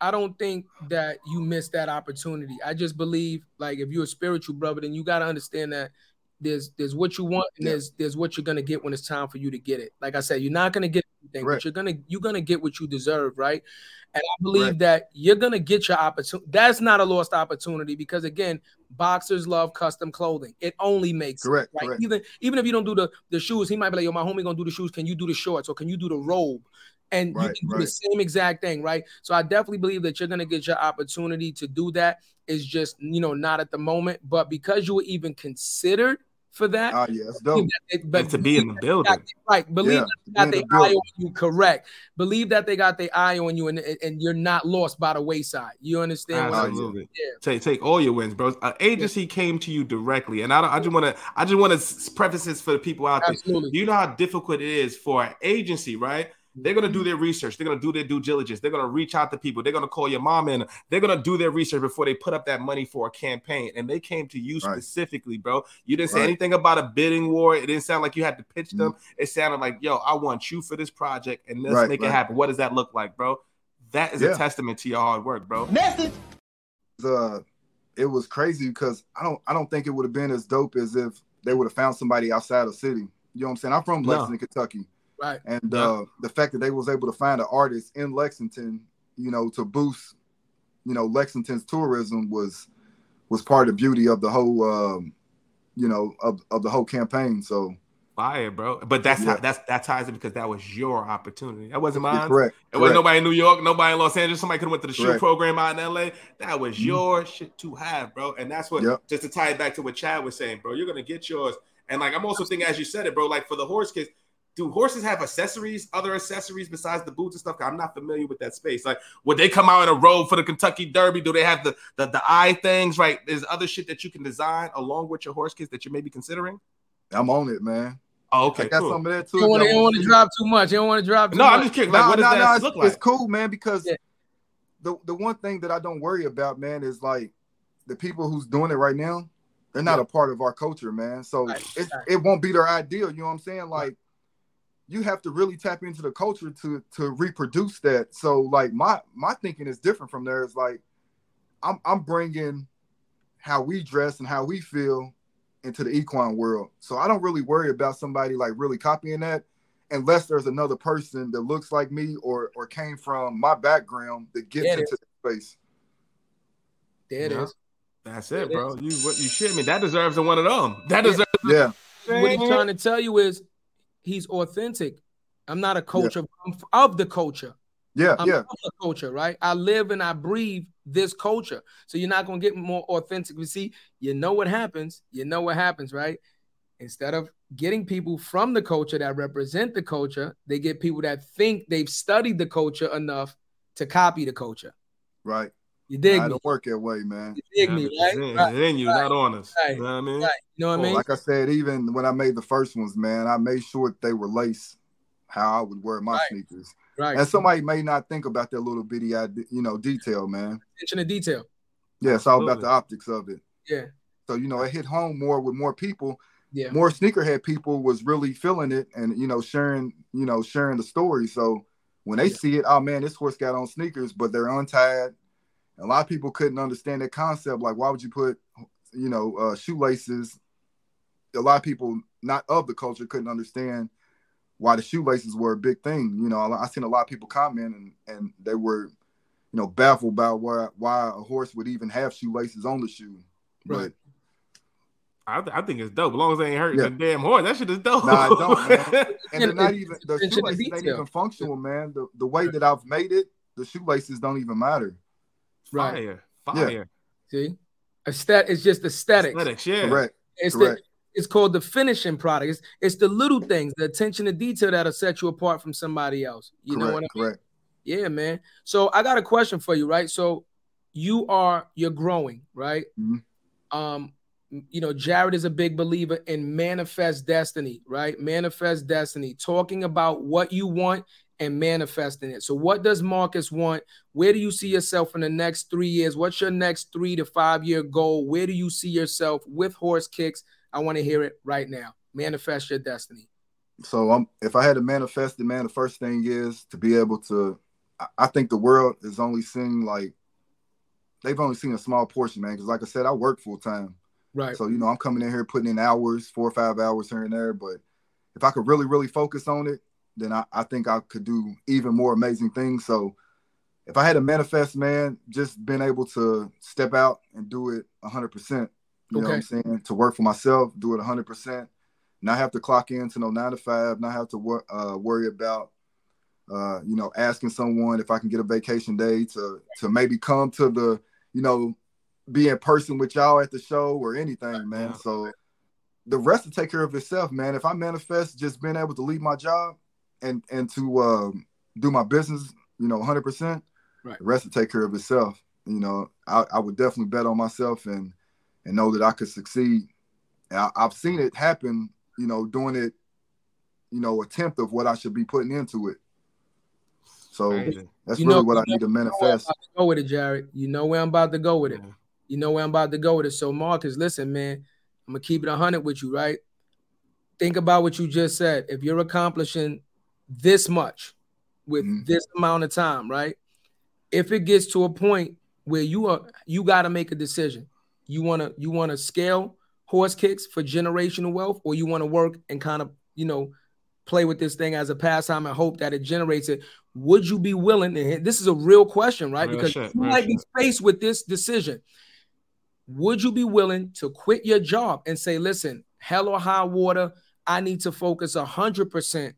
I don't think that you missed that opportunity. I just believe like if you're a spiritual brother, then you got to understand that there's there's what you want and yeah. there's there's what you're gonna get when it's time for you to get it. Like I said, you're not gonna get right. but you're gonna you're gonna get what you deserve, right? And I believe right. that you're gonna get your opportunity. That's not a lost opportunity because again, boxers love custom clothing. It only makes
correct,
right.
Correct.
Even even if you don't do the the shoes, he might be like, "Yo, my homie gonna do the shoes. Can you do the shorts or can you do the robe?" And right, you can do right. the same exact thing, right? So I definitely believe that you're gonna get your opportunity to do that. Is just you know not at the moment, but because you were even considered for that.
Oh, yeah, that's dope.
but to be in the building.
Got, right. Believe yeah, that they got their eye on you correct. Believe that they got their eye on you and, and you're not lost by the wayside. You understand?
Absolutely. Yeah. Take take all your wins, bro. An agency yeah. came to you directly. And I don't I just want to I just want to preface this for the people out there. Absolutely. You know how difficult it is for an agency, right? They're gonna do their research. They're gonna do their due diligence. They're gonna reach out to people. They're gonna call your mom in. They're gonna do their research before they put up that money for a campaign. And they came to you right. specifically, bro. You didn't say anything about a bidding war. It didn't sound like you had to pitch them. Mm-hmm. It sounded like, yo, I want you for this project, and let's right, make it happen. What does that look like, bro? That is yeah. a testament to your hard work, bro.
Message. The it was crazy because I don't I don't think it would have been as dope as if they would have found somebody outside the city. You know what I'm saying? I'm from no. Lexington, Kentucky.
Right.
And uh, the fact that they was able to find an artist in Lexington, you know, to boost, you know, Lexington's tourism was was part of the beauty of the whole um, you know, of, of the whole campaign. So
fire, bro. But that's yeah. how that's that ties in because that was your opportunity. That wasn't mine.
Correct.
It correct. wasn't nobody in New York, nobody in Los Angeles. Somebody could have went to the shoe correct. program out in LA. That was mm-hmm. your shit to have, bro. And that's what yep. just to tie it back to what Chad was saying, bro. You're gonna get yours. And like I'm also thinking, as you said it, bro, like for the horse kicks, do horses have accessories, other accessories besides the boots and stuff? I'm not familiar with that space. Like, would they come out in a robe for the Kentucky Derby? Do they have the the, the eye things? Right? There's other shit that you can design along with your horse kicks that you may be considering.
I'm on it, man.
Oh, okay. I
got cool. some of that too.
You don't want to drop too much. You don't want to drop.
no,
much.
I'm just kidding. Like, what does that
it's,
look like?
It's cool, man. Because yeah. the the one thing that I don't worry about, man, is like the people who's doing it right now. They're not yeah. a part of our culture, man. So right. it, right. it won't be their ideal. You know what I'm saying? Like right. You have to really tap into the culture to to reproduce that. So like my my thinking is different from theirs. Like I'm I'm bringing how we dress and how we feel into the equine world. So I don't really worry about somebody like really copying that unless there's another person that looks like me or or came from my background that gets into the space.
There it yeah. is.
That's it, bro. You what you shit me. That deserves a one of them. That deserves
yeah.
What he's trying to tell you is he's authentic. I'm not a culture yeah. of the culture.
Yeah,
I'm
yeah.
the culture, right? I live and I breathe this culture. So you're not gonna get more authentic. You see, you know what happens. You know what happens, right? Instead of getting people from the culture that represent the culture, they get people that think they've studied the culture enough to copy the culture.
Right.
You dig
I
me?
work that way, man.
You dig me, right?
In, right. in you, right. not on us. Right. You know what I mean? Right.
You know what I mean?
Like I said, even when I made the first ones, man, I made sure they were laced how I would wear my sneakers.
Right.
And somebody may not think about that little bitty, you know, detail, man.
Attention to detail.
Yeah, it's all about the optics of it.
Yeah.
So you know, it hit home more with more people.
Yeah.
More sneakerhead people was really feeling it, and you know, sharing, you know, sharing the story. So when they yeah. see it, oh man, this horse got on sneakers, but they're untied. A lot of people couldn't understand that concept. Like, why would you put, you know, uh, shoelaces? A lot of people not of the culture couldn't understand why the shoelaces were a big thing. You know, I seen a lot of people comment and and they were, you know, baffled by why why a horse would even have shoelaces on the shoe. Right. But
I, th- I think it's dope. As long as they ain't hurting yeah. the damn horse, that shit is dope.
Nah, I don't, man. (laughs) And they're not even the shoelaces ain't even functional, man. The the way that I've made it, the shoelaces don't even matter.
Right. Fire. Fire. Yeah.
See? Aesthetic it's just aesthetics.
Aesthetics, yeah.
Correct.
It's
Correct.
the it's called the finishing product. It's, it's the little things, the attention to detail that'll set you apart from somebody else. You
correct,
know what I
mean? Correct.
Yeah, man. So I got a question for you, right? So you are you're growing, right?
Mm-hmm.
Um, you know, Jarrett is a big believer in manifest destiny, right? Manifest destiny, talking about what you want and manifesting it. So, what does Marcus want? Where do you see yourself in the next three years? What's your next three to five year goal? Where do you see yourself with horse kicks? I want to hear it right now. Manifest your destiny.
So um, if I had to manifest it, man, the first thing is to be able to. I think the world is only seeing like they've only seen a small portion, man. Because like I said, I work full time.
Right.
So you know, I'm coming in here putting in hours, four or five hours here and there. But if I could really, really focus on it, then I, I think I could do even more amazing things. So if I had to manifest, man, just being able to step out and do it 100%, you okay. know what I'm saying? To work for myself, do it 100%, not have to clock in to no nine to five, not have to wor- uh, worry about, uh, you know, asking someone if I can get a vacation day to to maybe come to the, you know, be in person with y'all at the show or anything, man. So the rest will take care of itself, man. If I manifest just being able to leave my job and and to um, do my business, you know, 100%,
right.
the rest will take care of itself. You know, I, I would definitely bet on myself and and know that I could succeed. And I, I've seen it happen, you know, doing it, you know, attempt of what I should be putting into it. So Crazy. that's you really know, what I need to manifest.
To go with it, Jarrett. You know where I'm about to go with it. Yeah. You know where I'm about to go with it. So Marcus, listen, man, I'm gonna keep it hundred with you, right? Think about what you just said. If you're accomplishing this much with mm-hmm. this amount of time, right? If it gets to a point where you are you got to make a decision. You want to you want to scale horse kicks for generational wealth or you want to work and kind of, you know, play with this thing as a pastime and hope that it generates it. Would you be willing? And this is a real question, right? Real because shit, you might shit. be faced with this decision. Would you be willing to quit your job and say, listen, hell or high water, I need to focus 100%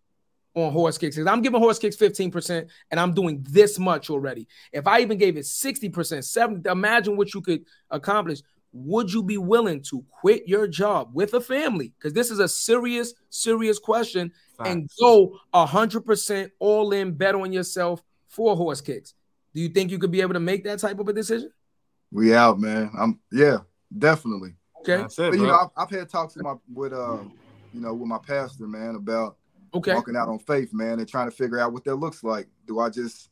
on horse kicks. I'm giving horse kicks 15% and I'm doing this much already. If I even gave it 60%, 70, imagine what you could accomplish. Would you be willing to quit your job with a family? Because this is a serious, serious question Facts. and go 100% all in, bet on yourself for horse kicks. Do you think you could be able to make that type of a decision?
We out, man. I'm yeah, definitely. Okay. It, but, you know, I've, I've, had talks with my with uh, you know, with my pastor, man, about okay walking out on faith, man, and trying to figure out what that looks like. Do I just,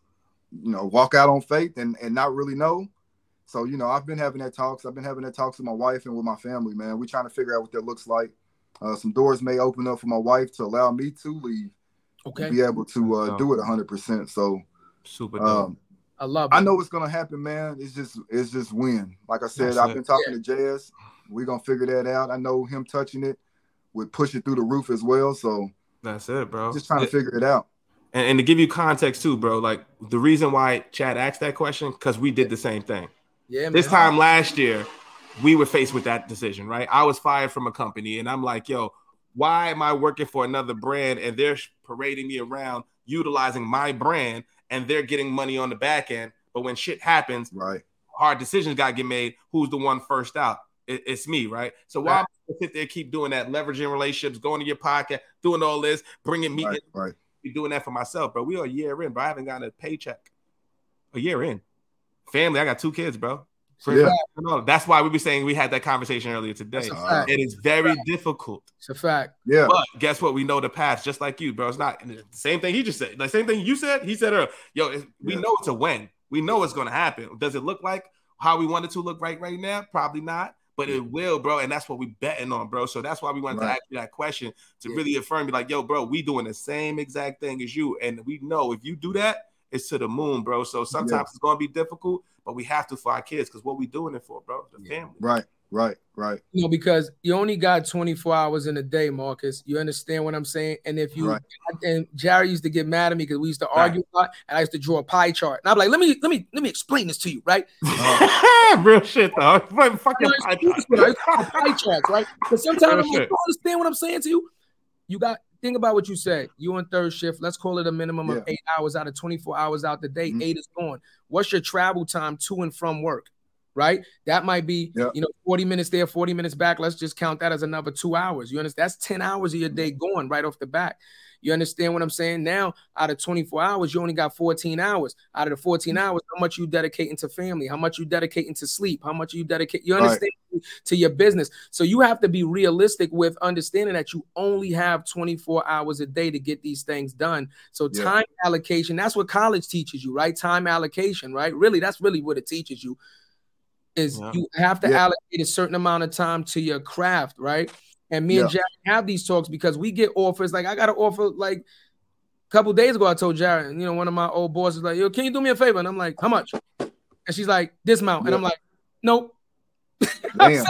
you know, walk out on faith and and not really know? So, you know, I've been having that talks. I've been having that talks with my wife and with my family, man. We're trying to figure out what that looks like. Uh, some doors may open up for my wife to allow me to leave. Okay. Be able to uh, do it 100%. So, super um, I love it. I know what's gonna happen, man. It's just it's just when. Like I said, That's I've been talking yeah. to Jazz. We're gonna figure that out. I know him touching it would push it through the roof as well. So
that's it, bro.
Just trying to figure it out.
And, and to give you context too, bro, like the reason why Chad asked that question, because we did the same thing. Yeah, man. This time last year, we were faced with that decision, right? I was fired from a company, and I'm like, yo, why am I working for another brand and they're parading me around utilizing my brand and they're getting money on the back end. But when shit happens,
right,
hard decisions got to get made. Who's the one first out? It, it's me, right? So why right. am I sit there keep doing that, leveraging relationships, going to your podcast, doing all this, bringing me, right, right. Be doing that for myself, but we are a year in, but I haven't gotten a paycheck. A year in, family. I got two kids, bro. Yeah. That's why we be saying we had that conversation earlier today. It is very
it's
difficult.
It's a fact.
Yeah.
But guess what? We know the past, just like you, bro. It's not the same thing he just said. The same thing you said. He said, "Earlier, yo, we yeah. know it's a when. We know it's going to happen. Does it look like how we want it to look right right now? Probably not." But it will, bro, and that's what we betting on, bro. So that's why we wanted right. to ask you that question to yeah. really affirm, you, like, "Yo, bro, we doing the same exact thing as you, and we know if you do that, it's to the moon, bro. So sometimes yeah. it's gonna be difficult, but we have to for our kids because what we doing it for, bro? The yeah. family.
Right, right, right.
You know, because you only got 24 hours in a day, Marcus. You understand what I'm saying? And if you right. and Jerry used to get mad at me because we used to argue right. a lot, and I used to draw a pie chart. And I'm like, let me let me let me explain this to you, right?
Uh, (laughs) Real shit though. Fucking pie,
pie (laughs) charts, right? Because sometimes I'm like, you understand what I'm saying to you. You got think about what you said. You on third shift. Let's call it a minimum yeah. of eight hours out of 24 hours out the day. Mm-hmm. Eight is gone. What's your travel time to and from work? Right? That might be, yeah. you know, 40 minutes there, 40 minutes back. Let's just count that as another two hours. You understand? That's 10 hours of your day going right off the bat. You understand what I'm saying? Now, out of 24 hours, you only got 14 hours. Out of the 14 mm. hours, how much you dedicating to family? How much you dedicating to sleep? How much you dedicate? You understand right. to your business? So you have to be realistic with understanding that you only have 24 hours a day to get these things done. So yeah. time allocation, that's what college teaches you, right? Time allocation, right? Really, that's really what it teaches you. Is yeah. you have to yeah. allocate a certain amount of time to your craft, right? And me yeah. and Jack have these talks because we get offers. Like I got an offer like a couple days ago. I told Jarrett, you know, one of my old bosses like, "Yo, can you do me a favor?" And I'm like, "How much?" And she's like, "This amount." And I'm like, "Nope." (laughs) like,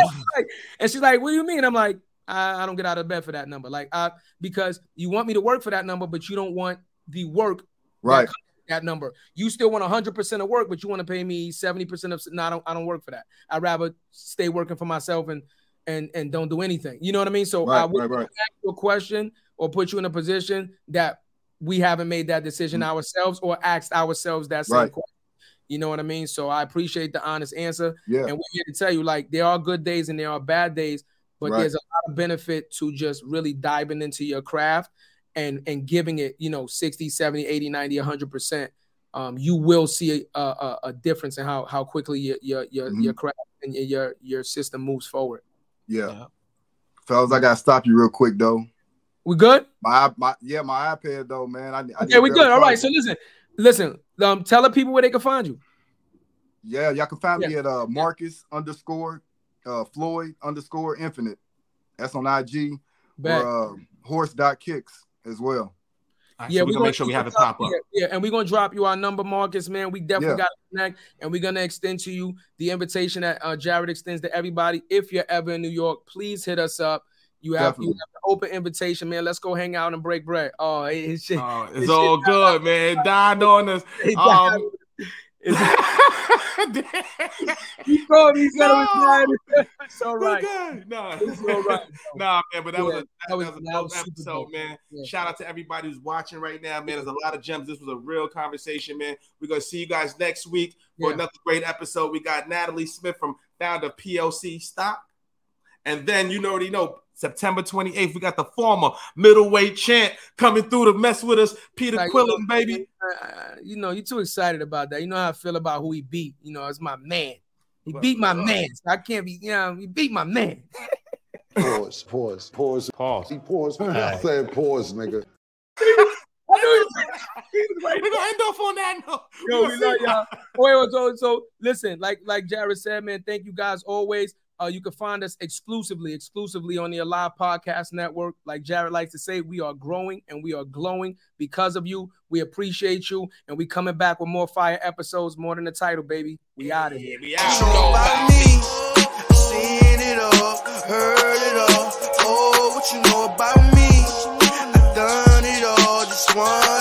and she's like, "What do you mean?" I'm like, I, I, don't get out of bed for that number." Like, I because you want me to work for that number, but you don't want the work
right.
That, number. You still want 100% of work, but you want to pay me 70% of. No, I don't. I don't work for that. I'd rather stay working for myself and and and don't do anything. You know what I mean? So right, I would right, right. ask you a question or put you in a position that we haven't made that decision mm-hmm. ourselves or asked ourselves that same question. You know what I mean? So I appreciate the honest answer.
Yeah.
And we're here to tell you, like, there are good days and there are bad days, but there's a lot of benefit to just really diving into your craft and and giving it, you know, 60, 70, 80, 90, 100%. Um, you will see a, a, a, difference in how how quickly your your your, mm-hmm. your craft and your your system moves forward.
Yeah. yeah. Fellas, I gotta stop you real quick though.
We good?
My my yeah, my iPad though, man. I,
I okay, we good. All right. So listen, Listen, um, tell the people where they can find you.
Yeah, y'all can find yeah. me at uh Marcus underscore uh Floyd underscore infinite. That's on IG Bet. or uh, horse dot kicks as well.
Right, yeah, so we're, gonna, make sure we have it pop up.
Yeah, and we're gonna drop you our number, Marcus. Man, we definitely yeah. got to connect, and we're gonna extend to you the invitation that uh, Jarrett extends to everybody. If you're ever in New York, please hit us up. You have, you have an open invitation, man. Let's go hang out and break bread. Oh, (laughs) it's,
shit, oh, it's, it's all (laughs) good, man. It died on us. Um, (laughs)
he called me. He said no. it was
It's all right. Okay. No, it's all right. (laughs) nah, man, but that yeah, was a that, that was, that was a dope episode, man. Yeah. Shout out to everybody who's watching right now, man. There's a lot of gems. This was a real conversation, man. We're gonna see you guys next week for yeah. another great episode. We got Natalie Smith from founder PLC Stock, and then you already know September 28th, we got the former middleweight champ coming through to mess with us, Peter like, Quillin, you know, baby.
Uh, you know, you're too excited about that. You know how I feel about who he beat. You know, it's my man. He beat my uh, man. So I can't be, you know, he beat my man.
pause, pause, pause, pause. He paused. I said pause, nigga. (laughs)
We're gonna end off on that note.
Yo, we love y'all. Wait, so, so listen, like like Jarrett said, man, thank you guys always. Uh, you can find us exclusively, exclusively on the Alive Podcast Network. Like Jarrett likes to say, we are growing and we are glowing because of you. We appreciate you, and we coming back with more fire episodes, more than the title, baby. We out of here. We out. Know about me, seen it all, heard it all. Oh, what you know about me? I've done it all, just one.